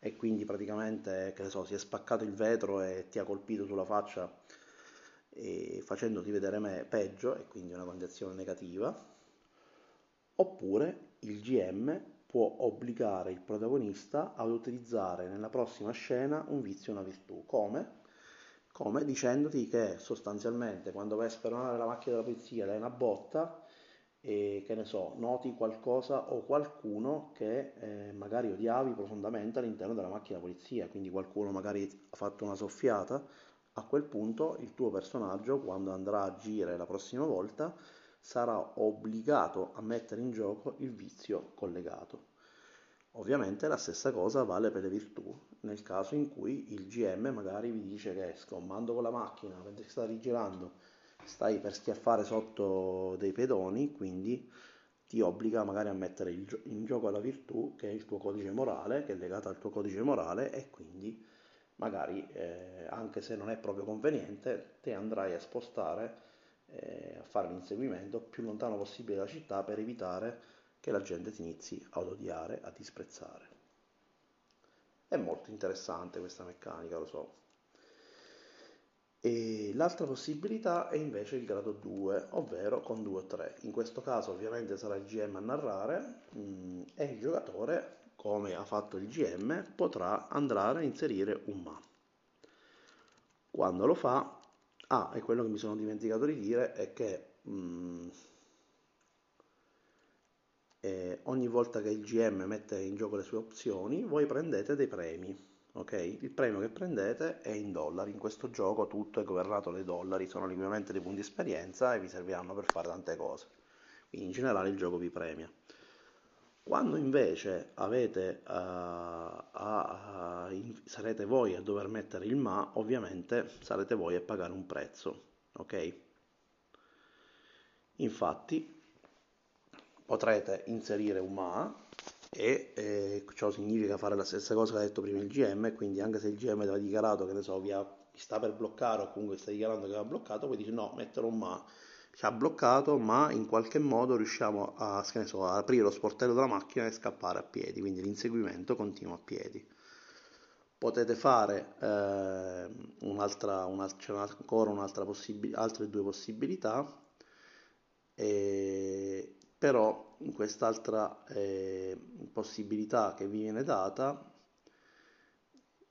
e quindi praticamente, che ne so, si è spaccato il vetro e ti ha colpito sulla faccia facendoti vedere me peggio, e quindi una condizione negativa, oppure il GM può obbligare il protagonista ad utilizzare nella prossima scena un vizio e una virtù. Come? Come dicendoti che sostanzialmente quando vai a speronare la macchina della polizia dai una botta e che ne so, noti qualcosa o qualcuno che eh, magari odiavi profondamente all'interno della macchina polizia, quindi qualcuno magari ha fatto una soffiata, a quel punto il tuo personaggio quando andrà a agire la prossima volta sarà obbligato a mettere in gioco il vizio collegato. Ovviamente la stessa cosa vale per le virtù, nel caso in cui il GM magari vi dice che scommando con la macchina mentre sta rigirando stai per schiaffare sotto dei pedoni, quindi ti obbliga magari a mettere in gioco la virtù che è il tuo codice morale, che è legata al tuo codice morale e quindi magari eh, anche se non è proprio conveniente te andrai a spostare eh, a fare l'inseguimento più lontano possibile dalla città per evitare che la gente ti inizi ad odiare, a disprezzare. È molto interessante questa meccanica, lo so. E l'altra possibilità è invece il grado 2, ovvero con 2 o 3. In questo caso ovviamente sarà il GM a narrare mh, mm, e il giocatore, come ha fatto il GM, potrà andare a inserire un ma. Quando lo fa, ah, e quello che mi sono dimenticato di dire è che mh, mm, eh, ogni volta che il GM mette in gioco le sue opzioni, voi prendete dei premi ok? Il premio che prendete è in dollari, in questo gioco tutto è governato dai dollari, sono liquidamente dei punti esperienza e vi serviranno per fare tante cose, quindi in generale il gioco vi premia. Quando invece avete, uh, a, uh, sarete voi a dover mettere il ma, ovviamente sarete voi a pagare un prezzo, ok? Infatti potrete inserire un ma e eh, ciò significa fare la stessa cosa che ha detto prima il GM, quindi anche se il GM aveva dichiarato che ne so, vi, ha, vi sta per bloccare o comunque sta dichiarando che va bloccato, poi dice no, metterò un ma, ci ha bloccato, ma in qualche modo riusciamo a, so, a aprire lo sportello della macchina e scappare a piedi, quindi l'inseguimento continua a piedi. Potete fare eh, un'altra, una, c'è ancora un'altra possib- altre due possibilità, e, però quest'altra eh, possibilità che vi viene data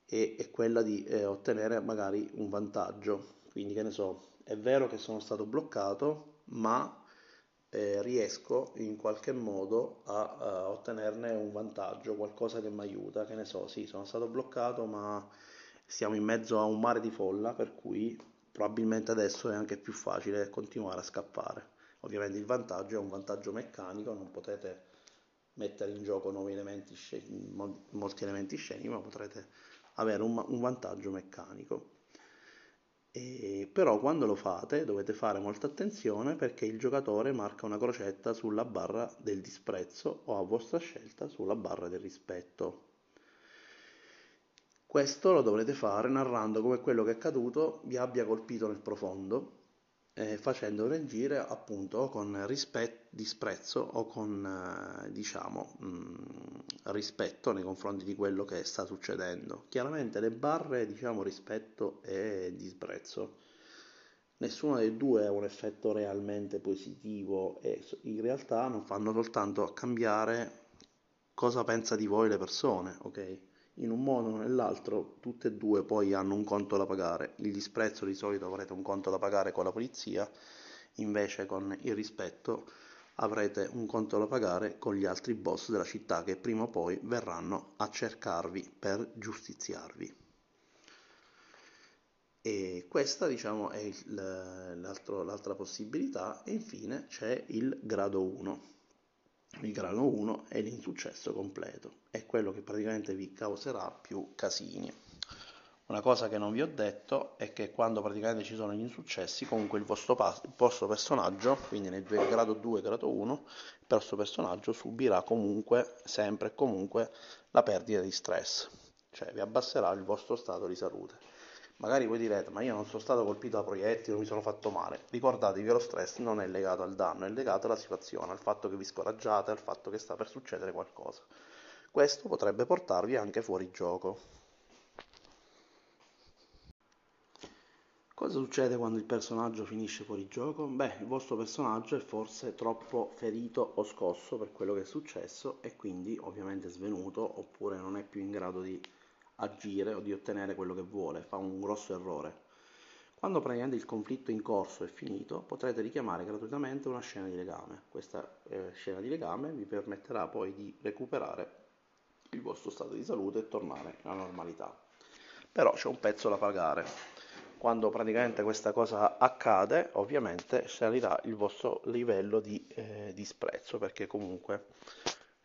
è, è quella di eh, ottenere magari un vantaggio. Quindi che ne so, è vero che sono stato bloccato, ma eh, riesco in qualche modo a, a, ottenerne un vantaggio, qualcosa che mi aiuta, che ne so, sì, sono stato bloccato, ma siamo in mezzo a un mare di folla, per cui probabilmente adesso è anche più facile continuare a scappare. Ovviamente il vantaggio è un vantaggio meccanico, non potete mettere in gioco elementi, molti elementi scenici, ma potrete avere un, un vantaggio meccanico. E, però quando lo fate dovete fare molta attenzione perché il giocatore marca una crocetta sulla barra del disprezzo o a vostra scelta sulla barra del rispetto. Questo lo dovrete fare narrando come quello che è accaduto vi abbia colpito nel profondo eh, facendo reagire appunto con rispetto, disprezzo o con eh, diciamo mh, mm, rispetto nei confronti di quello che sta succedendo. Chiaramente le barre diciamo rispetto e disprezzo. Nessuno dei due ha un effetto realmente positivo e in realtà non fanno soltanto cambiare cosa pensa di voi le persone, ok? In un modo o nell'altro, tutte e due poi hanno un conto da pagare. Il disprezzo di solito avrete un conto da pagare con la polizia, invece con il rispetto avrete un conto da pagare con gli altri boss della città che prima o poi verranno a cercarvi per giustiziarvi. E questa diciamo è l'altra possibilità e infine c'è il grado 1. Il grado 1 è l'insuccesso completo, è quello che praticamente vi causerà più casini. Una cosa che non vi ho detto è che quando praticamente ci sono gli insuccessi, comunque il vostro, il vostro personaggio, quindi nel grado 2 e grado 1, il vostro personaggio subirà comunque, sempre e comunque, la perdita di stress, cioè vi abbasserà il vostro stato di salute. Magari voi direte, ma io non sono stato colpito da proiettili, non mi sono fatto male. Ricordatevi che lo stress non è legato al danno, è legato alla situazione, al fatto che vi scoraggiate, al fatto che sta per succedere qualcosa. Questo potrebbe portarvi anche fuori gioco. Cosa succede quando il personaggio finisce fuori gioco? Beh, il vostro personaggio è forse troppo ferito o scosso per quello che è successo e quindi ovviamente svenuto oppure non è più in grado di agire o di ottenere quello che vuole, fa un grosso errore. Quando praticamente il conflitto in corso è finito, potrete richiamare gratuitamente una scena di legame. Questa eh, scena di legame vi permetterà poi di recuperare il vostro stato di salute e tornare alla normalità. Però c'è un pezzo da pagare quando praticamente questa cosa accade, ovviamente salirà il vostro livello di eh, disprezzo, perché comunque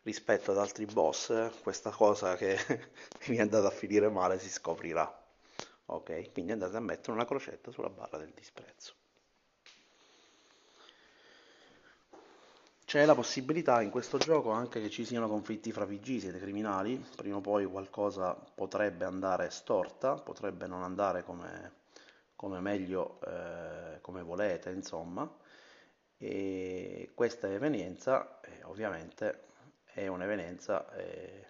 rispetto ad altri boss, questa cosa che vi è andata a finire male si scoprirà. Ok, quindi andate a mettere una crocetta sulla barra del disprezzo. C'è la possibilità in questo gioco anche che ci siano conflitti fra PG, siete criminali, prima o poi qualcosa potrebbe andare storta, potrebbe non andare come come meglio, eh, come volete, insomma. E questa evenienza eh, ovviamente è un'evenienza eh,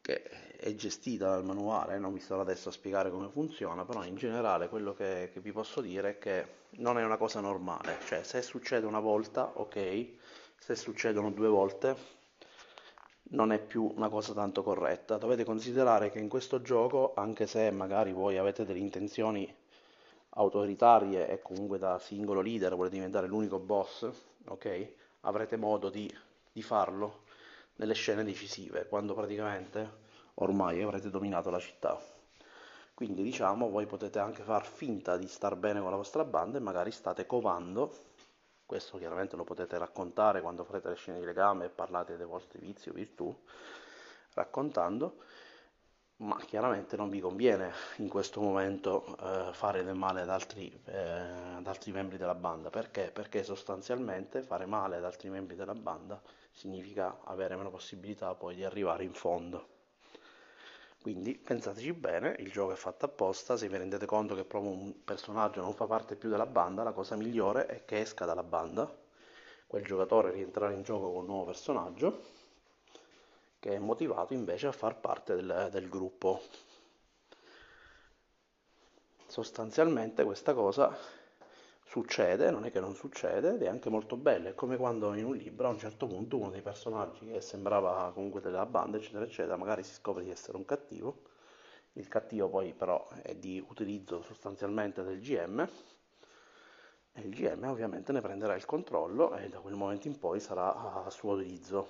che è gestita dal manuale, non vi sto adesso a spiegare come funziona, però in generale quello che, che vi posso dire è che non è una cosa normale, cioè se succede una volta, ok, se succedono due volte, non è più una cosa tanto corretta. Dovete considerare che in questo gioco, anche se magari voi avete delle intenzioni autoritarie e comunque da singolo leader volete diventare l'unico boss, ok? Avrete modo di, di farlo nelle scene decisive, quando praticamente ormai avrete dominato la città. Quindi diciamo, voi potete anche far finta di star bene con la vostra banda e magari state covando questo chiaramente lo potete raccontare quando farete le scene di legame e parlate dei vostri vizi o virtù, raccontando, ma chiaramente non vi conviene in questo momento eh, fare del male ad altri, eh, ad altri membri della banda. Perché? Perché sostanzialmente fare male ad altri membri della banda significa avere meno possibilità poi di arrivare in fondo. Quindi pensateci bene, il gioco è fatto apposta, se vi rendete conto che proprio un personaggio non fa parte più della banda, la cosa migliore è che esca dalla banda, quel giocatore rientrerà in gioco con un nuovo personaggio che è motivato invece a far parte del, del gruppo. Sostanzialmente questa cosa succede, non è che non succede, ed è anche molto bello. È come quando in un libro a un certo punto uno dei personaggi che sembrava comunque della banda, eccetera, eccetera, magari si scopre di essere un cattivo. Il cattivo poi però è di utilizzo sostanzialmente del GM e il GM ovviamente ne prenderà il controllo e da quel momento in poi sarà a suo utilizzo.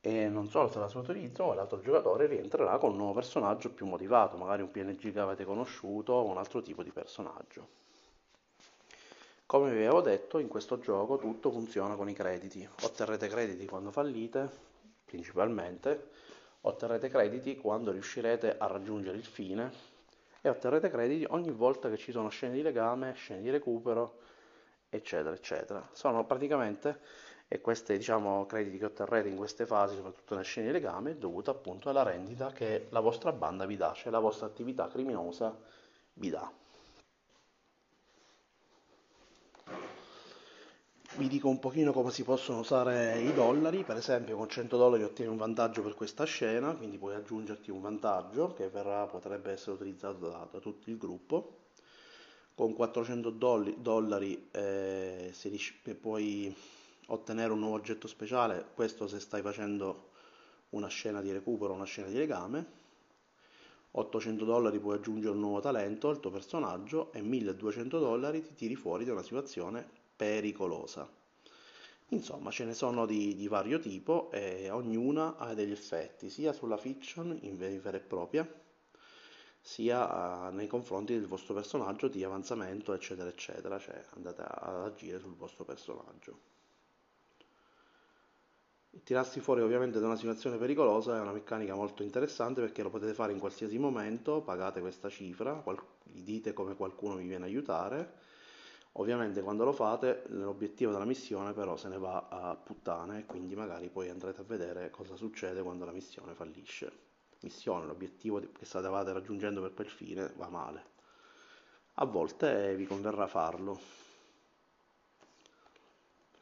E non solo sarà a suo utilizzo, ma l'altro giocatore rientrerà con un nuovo personaggio più motivato, magari un PNG che avete conosciuto o un altro tipo di personaggio. Come vi avevo detto, in questo gioco tutto funziona con i crediti. Otterrete crediti quando fallite, principalmente, otterrete crediti quando riuscirete a raggiungere il fine e otterrete crediti ogni volta che ci sono scene di legame, scene di recupero, eccetera, eccetera. Sono praticamente, e questi diciamo, crediti che otterrete in queste fasi, soprattutto nelle scene di legame, dovuto appunto alla rendita che la vostra banda vi dà, cioè la vostra attività criminosa vi dà. Vi dico un pochino come si possono usare i dollari, per esempio con 100 dollari ottieni un vantaggio per questa scena, quindi puoi aggiungerti un vantaggio che verrà, potrebbe essere utilizzato da, da tutto il gruppo. Con 400 dollari eh, puoi ottenere un nuovo oggetto speciale, questo se stai facendo una scena di recupero, una scena di legame. 800 dollari puoi aggiungere un nuovo talento al tuo personaggio e 1200 dollari ti tiri fuori da una situazione pericolosa. Insomma, ce ne sono di, di vario tipo e ognuna ha degli effetti sia sulla fiction in vera e propria, sia uh, nei confronti del vostro personaggio di avanzamento, eccetera, eccetera, cioè andate ad agire sul vostro personaggio. Tirarsi fuori ovviamente da una situazione pericolosa è una meccanica molto interessante perché lo potete fare in qualsiasi momento, pagate questa cifra, qual- dite come qualcuno vi viene a aiutare. Ovviamente quando lo fate l'obiettivo della missione però se ne va a puttane quindi magari poi andrete a vedere cosa succede quando la missione fallisce. Missione, l'obiettivo che stavate raggiungendo per quel fine va male. A volte vi converrà farlo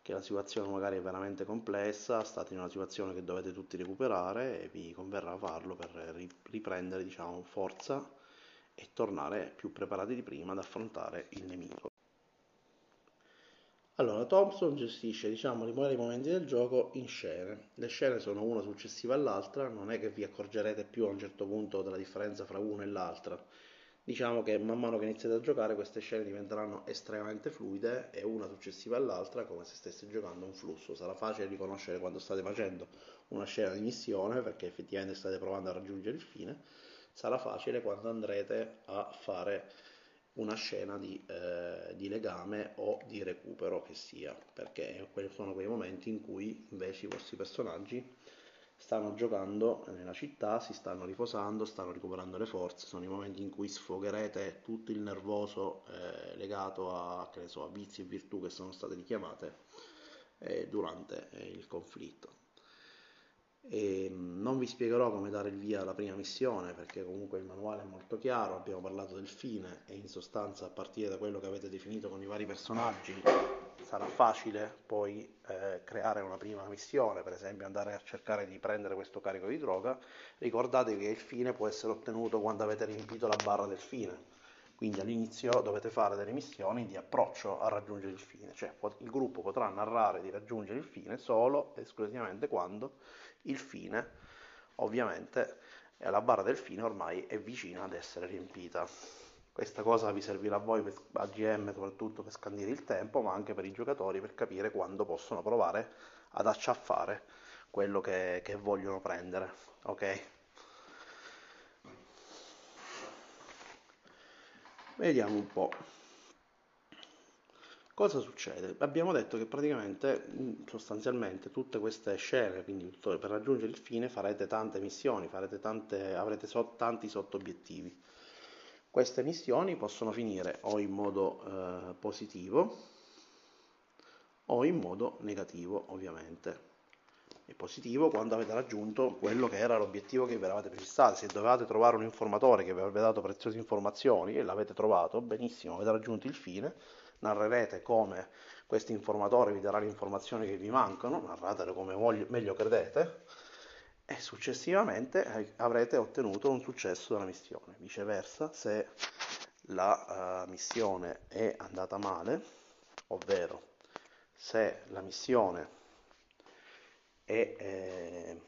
che la situazione magari è veramente complessa, state in una situazione che dovete tutti recuperare e vi converrà farlo per riprendere diciamo, forza e tornare più preparati di prima ad affrontare il nemico. Allora, Thompson gestisce diciamo, i vari momenti del gioco in scene. Le scene sono una successiva all'altra, non è che vi accorgerete più a un certo punto della differenza fra una e l'altra diciamo che man mano che iniziate a giocare queste scene diventeranno estremamente fluide e una successiva all'altra come se stesse giocando un flusso. Sarà facile riconoscere quando state facendo una scena di missione perché effettivamente state provando a raggiungere il fine, sarà facile quando andrete a fare una scena di, eh, di legame o di recupero che sia, perché sono quei momenti in cui invece i vostri personaggi stanno giocando nella città, si stanno riposando, stanno recuperando le forze, sono i momenti in cui sfogherete tutto il nervoso eh, legato a, so, a, vizi e virtù che sono state richiamate eh, durante eh, il conflitto. E non vi spiegherò come dare il via alla prima missione perché comunque il manuale è molto chiaro, abbiamo parlato del fine e in sostanza a partire da quello che avete definito con i vari personaggi sarà facile poi eh, creare una prima missione, per esempio andare a cercare di prendere questo carico di droga, ricordatevi che il fine può essere ottenuto quando avete riempito la barra del fine. Quindi all'inizio dovete fare delle missioni di approccio a raggiungere il fine, cioè il gruppo potrà narrare di raggiungere il fine solo ed esclusivamente quando il fine, ovviamente, la barra del fine ormai è vicina ad essere riempita. Questa cosa vi servirà a voi, a GM soprattutto per scandire il tempo, ma anche per i giocatori per capire quando possono provare ad acciaffare quello che, che vogliono prendere. Ok? Vediamo un po'. Cosa succede? Abbiamo detto che praticamente, sostanzialmente, tutte queste scene, quindi per raggiungere il fine farete tante missioni, farete tante, avrete so, tanti sotto obiettivi. Queste missioni possono finire o in modo eh, positivo o in modo negativo, ovviamente. È positivo quando avete raggiunto quello che era l'obiettivo che vi eravate prefissati. Se dovevate trovare un informatore che vi avrebbe dato preziose informazioni e l'avete trovato, benissimo, avete raggiunto il fine, narrerete come questo informatore vi darà le informazioni che vi mancano, narratele come voglio, meglio credete e successivamente avrete ottenuto un successo dalla missione. Viceversa, se la uh, missione è andata male, ovvero se la missione è, eh,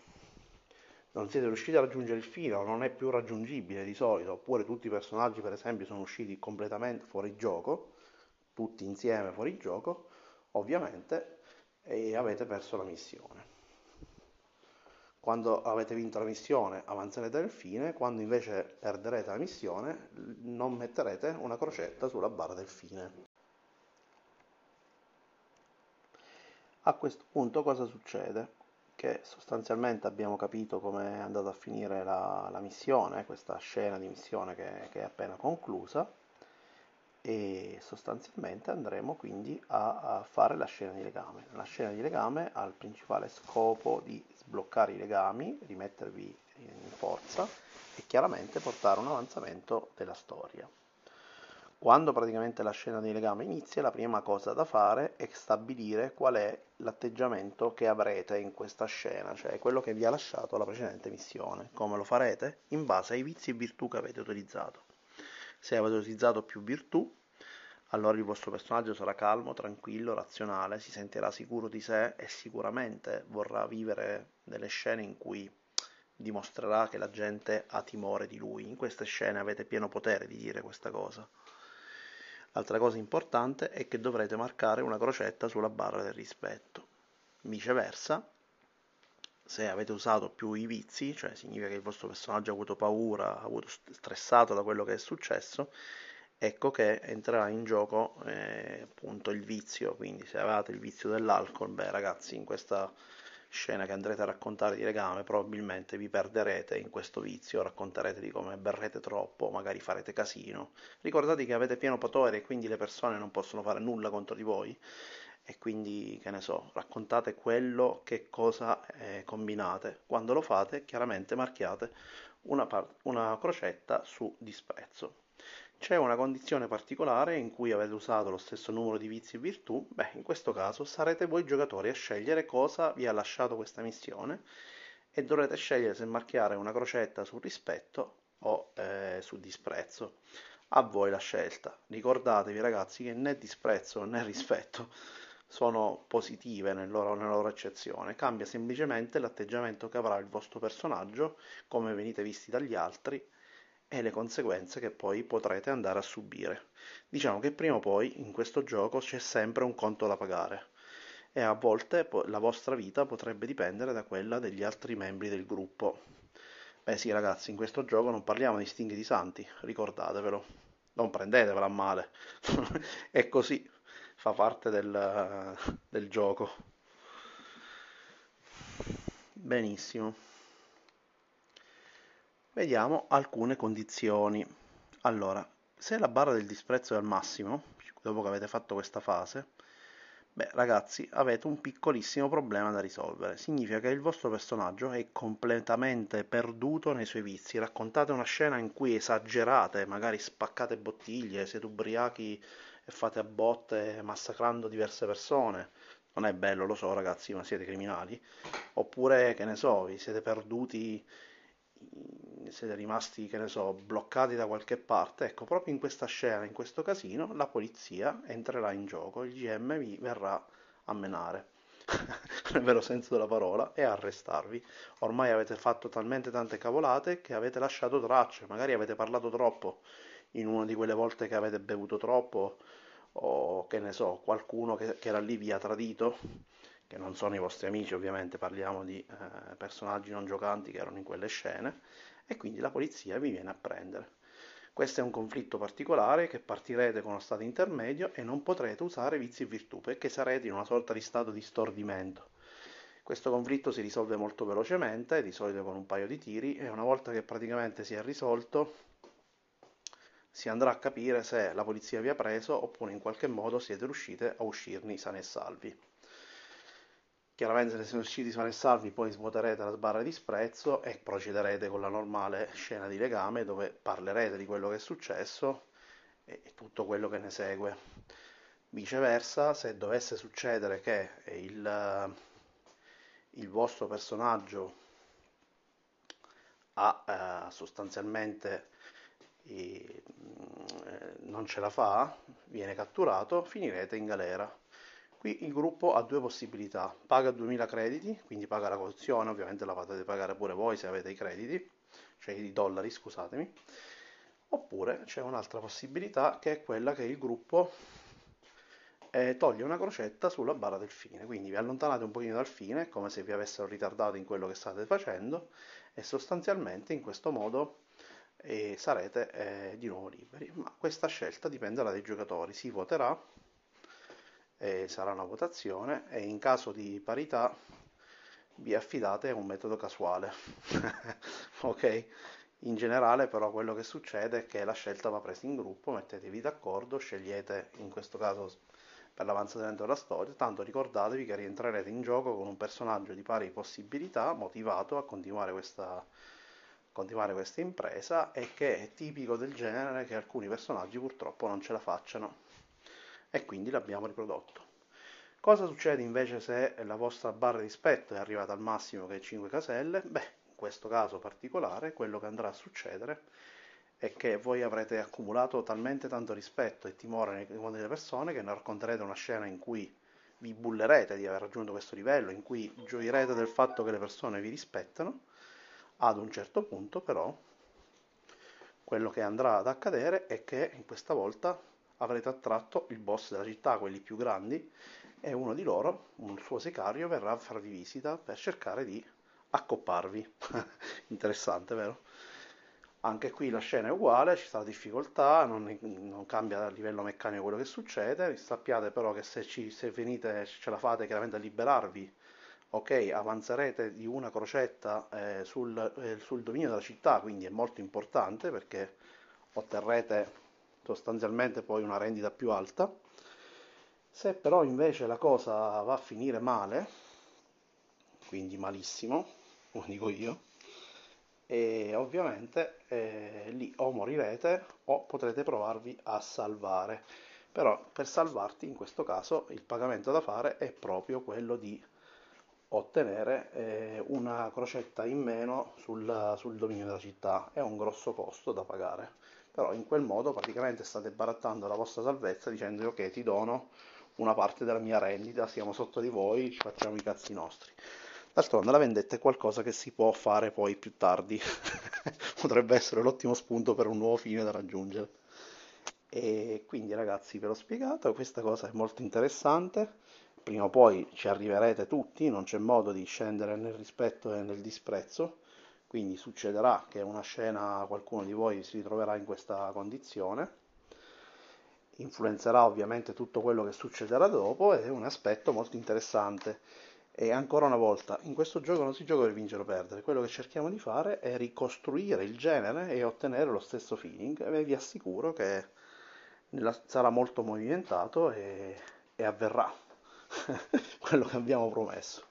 non siete riusciti a raggiungere il fine o non è più raggiungibile di solito, oppure tutti i personaggi per esempio sono usciti completamente fuori gioco, tutti insieme fuori gioco, ovviamente e avete perso la missione. Quando avete vinto la missione avanzerete nel fine, quando invece perderete la missione non metterete una crocetta sulla barra del fine. A questo punto cosa succede? Che sostanzialmente abbiamo capito come è andata a finire la, la missione, questa scena di missione che, che è appena conclusa e sostanzialmente andremo quindi a, a, fare la scena di legame. La scena di legame ha il principale scopo di sbloccare i legami, rimettervi in forza e chiaramente portare un avanzamento della storia. Quando praticamente la scena di legame inizia, la prima cosa da fare è stabilire qual è l'atteggiamento che avrete in questa scena, cioè quello che vi ha lasciato la precedente missione. Come lo farete? In base ai vizi e virtù che avete utilizzato. Se avete utilizzato più virtù, allora il vostro personaggio sarà calmo, tranquillo, razionale, si sentirà sicuro di sé e sicuramente vorrà vivere delle scene in cui dimostrerà che la gente ha timore di lui. In queste scene avete pieno potere di dire questa cosa. L'altra cosa importante è che dovrete marcare una crocetta sulla barra del rispetto. Viceversa, se avete usato più i vizi, cioè significa che il vostro personaggio ha avuto paura, ha avuto stressato da quello che è successo, ecco che entrerà in gioco eh, appunto il vizio, quindi se avete il vizio dell'alcol, beh ragazzi in questa scena che andrete a raccontare di legame probabilmente vi perderete in questo vizio, racconterete di come berrete troppo, magari farete casino. Ricordate che avete pieno potere e quindi le persone non possono fare nulla contro di voi e quindi che ne so, raccontate quello che cosa eh, combinate. Quando lo fate chiaramente marchiate una, una crocetta su disprezzo. C'è una condizione particolare in cui avete usato lo stesso numero di vizi e virtù, beh, in questo caso sarete voi giocatori a scegliere cosa vi ha lasciato questa missione e dovrete scegliere se marchiare una crocetta sul rispetto o eh, sul disprezzo. A voi la scelta. Ricordatevi ragazzi che né disprezzo né rispetto sono positive nel loro, nella loro accezione, cambia semplicemente l'atteggiamento che avrà il vostro personaggio, come venite visti dagli altri e le conseguenze che poi potrete andare a subire. Diciamo che prima o poi in questo gioco c'è sempre un conto da pagare e a volte la vostra vita potrebbe dipendere da quella degli altri membri del gruppo. Beh sì ragazzi, in questo gioco non parliamo di stinghi di santi, ricordatevelo, non prendetevela a male, è così, fa parte del, del gioco. Benissimo. Vediamo alcune condizioni. Allora, se la barra del disprezzo è al massimo, dopo che avete fatto questa fase, beh ragazzi avete un piccolissimo problema da risolvere. Significa che il vostro personaggio è completamente perduto nei suoi vizi. Raccontate una scena in cui esagerate, magari spaccate bottiglie, siete ubriachi e fate a botte massacrando diverse persone. Non è bello, lo so ragazzi, ma siete criminali. Oppure, che ne so, vi siete perduti siete rimasti, che ne so, bloccati da qualche parte, ecco, proprio in questa scena, in questo casino, la polizia entrerà in gioco, il GM vi verrà a menare, nel vero senso della parola, e arrestarvi. Ormai avete fatto talmente tante cavolate che avete lasciato tracce, magari avete parlato troppo in una di quelle volte che avete bevuto troppo, o che ne so, qualcuno che, che era lì vi ha tradito che non sono i vostri amici ovviamente, parliamo di eh, personaggi non giocanti che erano in quelle scene, e quindi la polizia vi viene a prendere. Questo è un conflitto particolare che partirete con uno stato intermedio e non potrete usare vizi e virtù perché sarete in una sorta di stato di stordimento. Questo conflitto si risolve molto velocemente, di solito con un paio di tiri, e una volta che praticamente si è risolto si andrà a capire se la polizia vi ha preso oppure in qualche modo siete riusciti a uscirne sani e salvi. Chiaramente se siete usciti sani e salvi poi svuoterete la sbarra di sprezzo e procederete con la normale scena di legame dove parlerete di quello che è successo e tutto quello che ne segue. Viceversa, se dovesse succedere che il, il vostro personaggio ha eh, sostanzialmente eh, non ce la fa, viene catturato, finirete in galera. Qui il gruppo ha due possibilità, paga 2000 crediti, quindi paga la cauzione, ovviamente la potete pagare pure voi se avete i crediti, cioè i dollari, scusatemi, oppure c'è un'altra possibilità che è quella che il gruppo eh, toglie una crocetta sulla barra del fine, quindi vi allontanate un pochino dal fine, come se vi avessero ritardato in quello che state facendo e sostanzialmente in questo modo eh, sarete eh, di nuovo liberi. Ma questa scelta dipenderà dai giocatori, si voterà e sarà una votazione e in caso di parità vi affidate a un metodo casuale. ok? In generale però quello che succede è che la scelta va presa in gruppo, mettetevi d'accordo, scegliete in questo caso per l'avanzamento della storia, tanto ricordatevi che rientrerete in gioco con un personaggio di pari possibilità, motivato a continuare questa, continuare questa impresa e che è tipico del genere che alcuni personaggi purtroppo non ce la facciano e quindi l'abbiamo riprodotto. Cosa succede invece se la vostra barra di rispetto è arrivata al massimo che è 5 caselle? Beh, in questo caso particolare quello che andrà a succedere è che voi avrete accumulato talmente tanto rispetto e timore nei confronti delle persone che ne racconterete una scena in cui vi bullerete di aver raggiunto questo livello, in cui gioirete del fatto che le persone vi rispettano, ad un certo punto però quello che andrà ad accadere è che questa volta avrete attratto il boss della città, quelli più grandi, e uno di loro, un suo sicario, verrà a farvi visita per cercare di accopparvi. Interessante, vero? Anche qui la scena è uguale, ci sta difficoltà, non, non, cambia a livello meccanico quello che succede. Sappiate però che se, ci, se venite, ce la fate chiaramente a liberarvi, ok, avanzerete di una crocetta eh, sul, eh, sul dominio della città, quindi è molto importante perché otterrete sostanzialmente poi una rendita più alta. Se però invece la cosa va a finire male, quindi malissimo, come dico io, e ovviamente eh, lì o morirete o potrete provarvi a salvare. Però per salvarti in questo caso il pagamento da fare è proprio quello di ottenere eh, una crocetta in meno sul, sul dominio della città. È un grosso costo da pagare però in quel modo praticamente state barattando la vostra salvezza dicendo ok ti dono una parte della mia rendita, siamo sotto di voi, ci facciamo i cazzi nostri. D'altronde la vendetta è qualcosa che si può fare poi più tardi, potrebbe essere l'ottimo spunto per un nuovo fine da raggiungere. E quindi ragazzi ve l'ho spiegato, questa cosa è molto interessante, prima o poi ci arriverete tutti, non c'è modo di scendere nel rispetto e nel disprezzo, quindi succederà che una scena qualcuno di voi si ritroverà in questa condizione, influenzerà ovviamente tutto quello che succederà dopo ed è un aspetto molto interessante. E ancora una volta, in questo gioco non si gioca per vincere o perdere, quello che cerchiamo di fare è ricostruire il genere e ottenere lo stesso feeling e vi assicuro che sarà molto movimentato e, e avverrà quello che abbiamo promesso.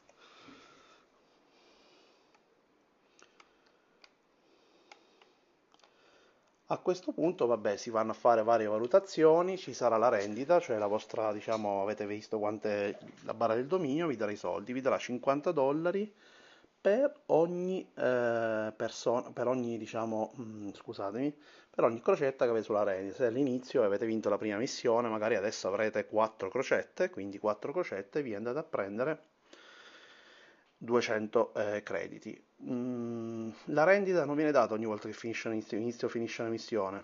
A questo punto, vabbè, si vanno a fare varie valutazioni, ci sarà la rendita, cioè la vostra, diciamo, avete visto quant'è la barra del dominio, vi darà i soldi, vi darà 50 dollari per ogni eh, persona, per ogni, diciamo, mh, mm, scusatemi, per ogni crocetta che avete sulla rendita. Se all'inizio avete vinto la prima missione, magari adesso avrete 4 crocette, quindi 4 crocette vi andate a prendere 200 eh, crediti. Mm, la rendita non viene data ogni volta che finisce inizio o finisce la missione,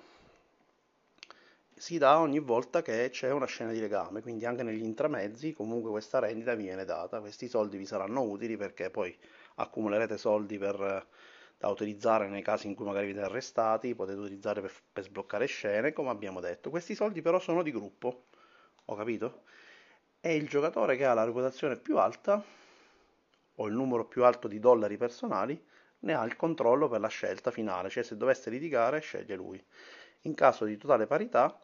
si dà ogni volta che c'è una scena di legame, quindi anche negli intramezzi comunque questa rendita viene data, questi soldi vi saranno utili perché poi accumulerete soldi per, da utilizzare nei casi in cui magari vi arrestati, potete utilizzare per, per sbloccare scene, come abbiamo detto. Questi soldi però sono di gruppo, ho capito? E il giocatore che ha la reputazione più alta o il numero più alto di dollari personali ne ha il controllo per la scelta finale, cioè se dovesse litigare sceglie lui. In caso di totale parità,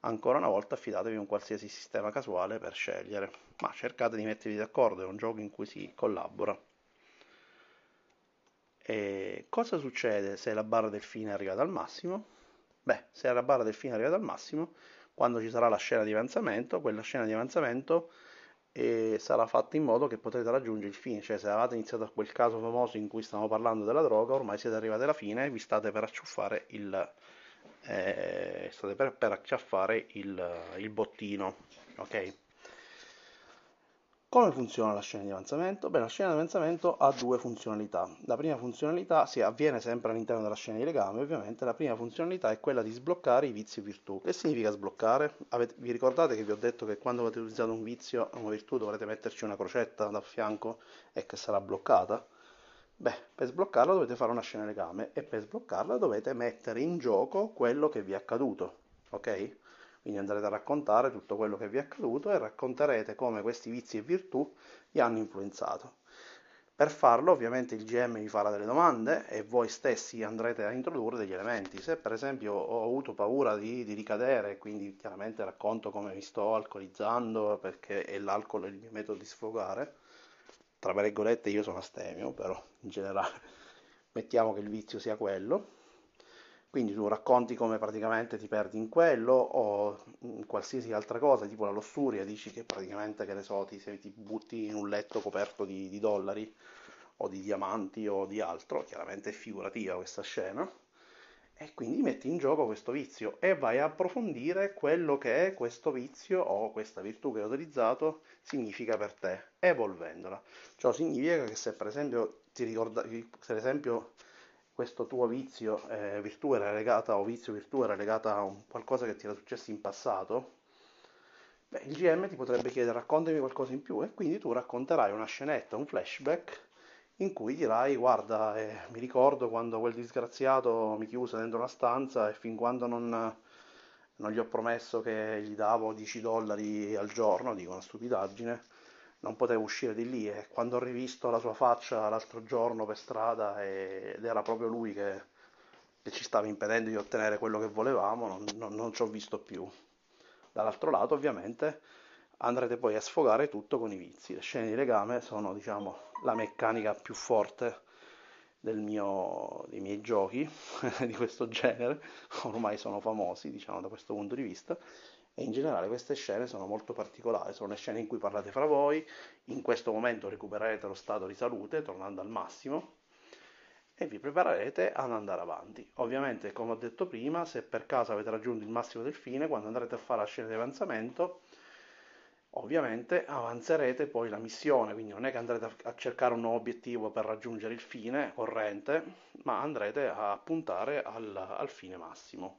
ancora una volta affidatevi a un qualsiasi sistema casuale per scegliere, ma cercate di mettervi d'accordo, è un gioco in cui si collabora. E cosa succede se la barra del fine è arrivata al massimo? Beh, se la barra del fine è arrivata al massimo, quando ci sarà la scena di avanzamento, quella scena di avanzamento e sarà fatto in modo che potrete raggiungere il fine, cioè se avete iniziato a quel caso famoso in cui stiamo parlando della droga, ormai siete arrivati alla fine e vi state per acciuffare il, eh, state per, per acciaffare il, il bottino, ok? Come funziona la scena di avanzamento? Beh, la scena di avanzamento ha due funzionalità. La prima funzionalità si avviene sempre all'interno della scena di legame, ovviamente. La prima funzionalità è quella di sbloccare i vizi e virtù. Che significa sbloccare? Avete, vi ricordate che vi ho detto che quando avete utilizzato un vizio o una virtù dovrete metterci una crocetta da fianco e che sarà bloccata? Beh, per sbloccarla dovete fare una scena di legame e per sbloccarla dovete mettere in gioco quello che vi è accaduto, ok? Quindi andrete a raccontare tutto quello che vi è accaduto e racconterete come questi vizi e virtù vi hanno influenzato. Per farlo ovviamente il GM vi farà delle domande e voi stessi andrete a introdurre degli elementi. Se per esempio ho avuto paura di, di ricadere, quindi chiaramente racconto come mi sto alcolizzando perché è l'alcol il mio metodo di sfogare, tra virgolette io sono astemio, però in generale mettiamo che il vizio sia quello, quindi tu racconti come praticamente ti perdi in quello o in qualsiasi altra cosa, tipo la lussuria, dici che praticamente, che ne so, ti, se ti butti in un letto coperto di, di dollari o di diamanti o di altro, chiaramente è figurativa questa scena, e quindi metti in gioco questo vizio e vai a approfondire quello che questo vizio o questa virtù che hai utilizzato significa per te, evolvendola. Ciò significa che se per esempio ti ricorda, se per esempio questo tuo vizio, eh, virtù era legata o vizio virtù era legata a un, qualcosa che ti era successo in passato, beh, il GM ti potrebbe chiedere raccontami qualcosa in più e quindi tu racconterai una scenetta, un flashback in cui dirai guarda eh, mi ricordo quando quel disgraziato mi chiuse dentro una stanza e fin quando non, non gli ho promesso che gli davo 10 dollari al giorno, dico una stupidaggine, non potevo uscire di lì e quando ho rivisto la sua faccia l'altro giorno per strada ed era proprio lui che, che ci stava impedendo di ottenere quello che volevamo, non, non, non ci ho visto più. Dall'altro lato ovviamente andrete poi a sfogare tutto con i vizi. Le scene di legame sono, diciamo, la meccanica più forte mio, dei miei giochi di questo genere, ormai sono famosi, diciamo, da questo punto di vista. E in generale queste scene sono molto particolari, sono le scene in cui parlate fra voi, in questo momento recupererete lo stato di salute tornando al massimo e vi preparerete ad andare avanti. Ovviamente, come ho detto prima, se per caso avete raggiunto il massimo del fine, quando andrete a fare la scena di avanzamento, Ovviamente avanzerete poi la missione, quindi non è che andrete a cercare un nuovo obiettivo per raggiungere il fine corrente, ma andrete a puntare al, al fine massimo.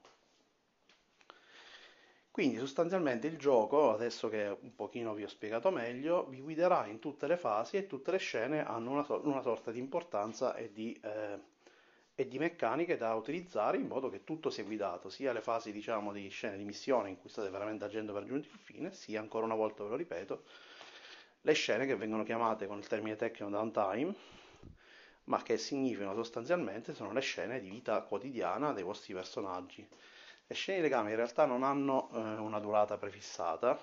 Quindi sostanzialmente il gioco, adesso che un pochino vi ho spiegato meglio, vi guiderà in tutte le fasi e tutte le scene hanno una, una sorta di importanza e di eh, e di meccaniche da utilizzare in modo che tutto sia guidato, sia le fasi diciamo di scene di missione in cui state veramente agendo per giungere il fine, sia ancora una volta ve lo ripeto, le scene che vengono chiamate con il termine tecnico downtime, ma che significano sostanzialmente sono le scene di vita quotidiana dei vostri personaggi. Le scene di legame in realtà non hanno eh, una durata prefissata,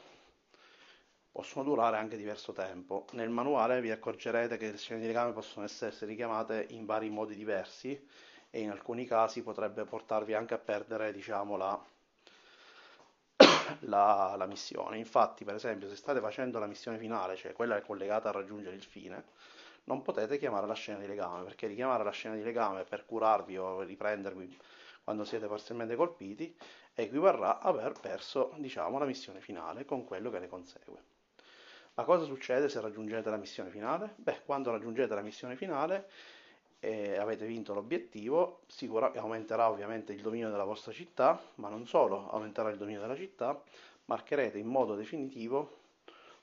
possono durare anche diverso tempo. Nel manuale vi accorgerete che le scene di legame possono essere richiamate in vari modi diversi e in alcuni casi potrebbe portarvi anche a perdere diciamo, la, la, la, missione. Infatti, per esempio, se state facendo la missione finale, cioè quella collegata a raggiungere il fine, non potete chiamare la scena di legame, perché richiamare la scena di legame per curarvi o riprendervi quando siete parzialmente colpiti equivarrà a aver perso diciamo, la missione finale con quello che ne consegue. Ma cosa succede se raggiungete la missione finale? Beh, quando raggiungete la missione finale e avete vinto l'obiettivo, sicura, aumenterà ovviamente il dominio della vostra città, ma non solo, aumenterà il dominio della città, marcherete in modo definitivo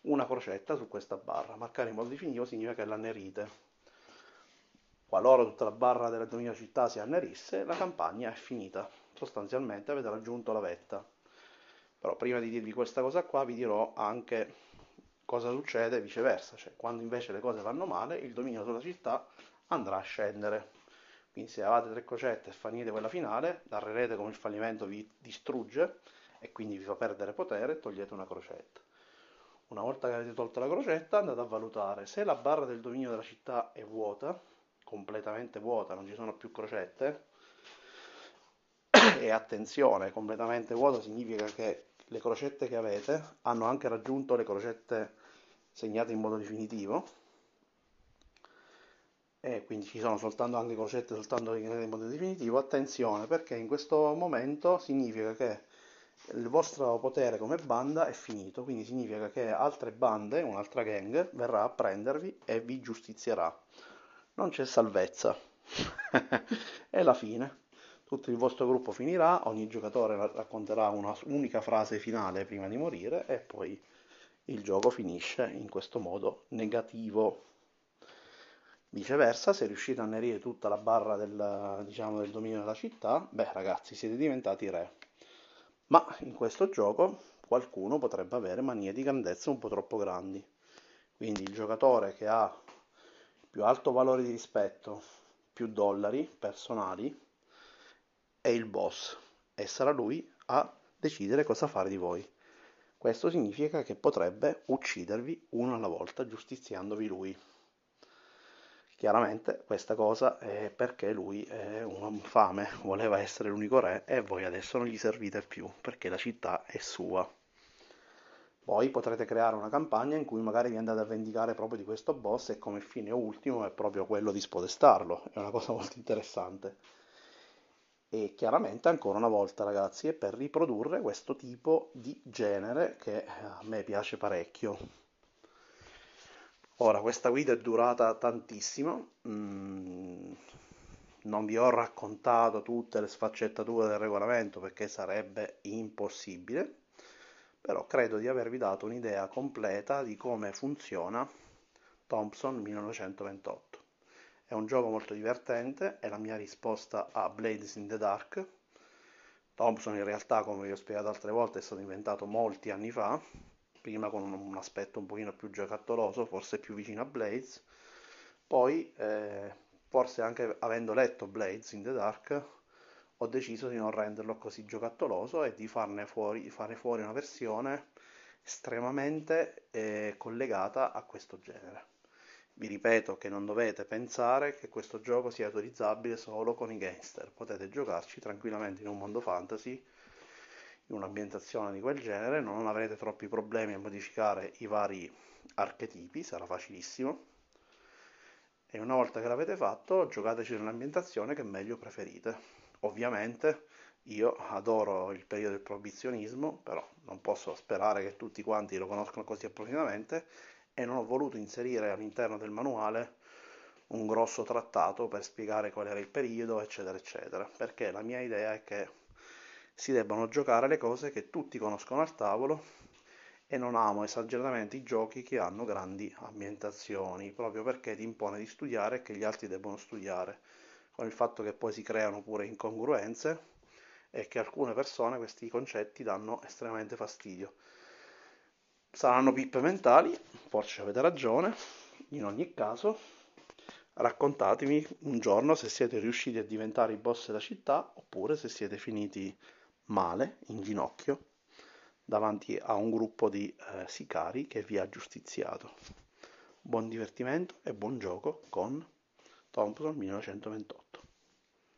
una crocetta su questa barra. Marcare in modo definitivo significa che l'annerite. Qualora tutta la barra della dominio della città si annerisse, la campagna è finita. Sostanzialmente avete raggiunto la vetta. Però prima di dirvi questa cosa qua vi dirò anche cosa succede viceversa, cioè quando invece le cose vanno male, il dominio sulla città andrà a scendere. Quindi se avete tre crocette e fallite quella finale, narrerete come il fallimento vi distrugge e quindi vi fa perdere potere togliete una crocetta. Una volta che avete tolto la crocetta andate a valutare se la barra del dominio della città è vuota, completamente vuota, non ci sono più crocette, e attenzione, completamente vuota significa che le crocette che avete hanno anche raggiunto le crocette segnate in modo definitivo. E quindi ci sono soltanto anche crocette soltanto in modo definitivo. Attenzione perché in questo momento significa che il vostro potere come banda è finito. Quindi significa che altre bande un'altra gang verrà a prendervi e vi giustizierà non c'è salvezza è la fine tutto il vostro gruppo finirà, ogni giocatore racconterà una unica frase finale prima di morire e poi il gioco finisce in questo modo negativo. Viceversa, se riuscite a annerire tutta la barra del, diciamo, del dominio della città, beh ragazzi, siete diventati re. Ma in questo gioco qualcuno potrebbe avere manie di grandezza un po' troppo grandi. Quindi il giocatore che ha più alto valore di rispetto, più dollari personali, è il boss e sarà lui a decidere cosa fare di voi. Questo significa che potrebbe uccidervi uno alla volta giustiziandovi lui. Chiaramente questa cosa è perché lui è un fame, voleva essere l'unico re e voi adesso non gli servite più perché la città è sua. Poi potrete creare una campagna in cui magari vi andate a vendicare proprio di questo boss e come fine ultimo è proprio quello di spodestarlo, è una cosa molto interessante. E chiaramente ancora una volta ragazzi è per riprodurre questo tipo di genere che a me piace parecchio. Ora questa guida è durata tantissimo. Mm, non vi ho raccontato tutte le sfaccettature del regolamento perché sarebbe impossibile però credo di avervi dato un'idea completa di come funziona Thompson 1928 è un gioco molto divertente, è la mia risposta a Blades in the Dark. Thompson in realtà, come vi ho spiegato altre volte, è stato inventato molti anni fa, prima con un aspetto un pochino più giocattoloso, forse più vicino a Blades. Poi, eh, forse anche avendo letto Blades in the Dark, ho deciso di non renderlo così giocattoloso e di farne fuori, fare fuori una versione estremamente eh, collegata a questo genere. Vi ripeto che non dovete pensare che questo gioco sia autorizzabile solo con i gangster, potete giocarci tranquillamente in un mondo fantasy, in un'ambientazione di quel genere, non avrete troppi problemi a modificare i vari archetipi, sarà facilissimo. E una volta che l'avete fatto, giocateci nell'ambientazione che meglio preferite. Ovviamente io adoro il periodo del proibizionismo, però non posso sperare che tutti quanti lo conoscano così approfonditamente e non ho voluto inserire all'interno del manuale un grosso trattato per spiegare qual era il periodo, eccetera, eccetera, perché la mia idea è che si debbano giocare le cose che tutti conoscono al tavolo e non amo esageratamente i giochi che hanno grandi ambientazioni, proprio perché ti impone di studiare e che gli altri debbono studiare, con il fatto che poi si creano pure incongruenze e che alcune persone questi concetti danno estremamente fastidio. Saranno pippe mentali, forse avete ragione, in ogni caso raccontatemi un giorno se siete riusciti a diventare i boss della città oppure se siete finiti male, in ginocchio, davanti a un gruppo di eh, sicari che vi ha giustiziato. Buon divertimento e buon gioco con Thompson 1928.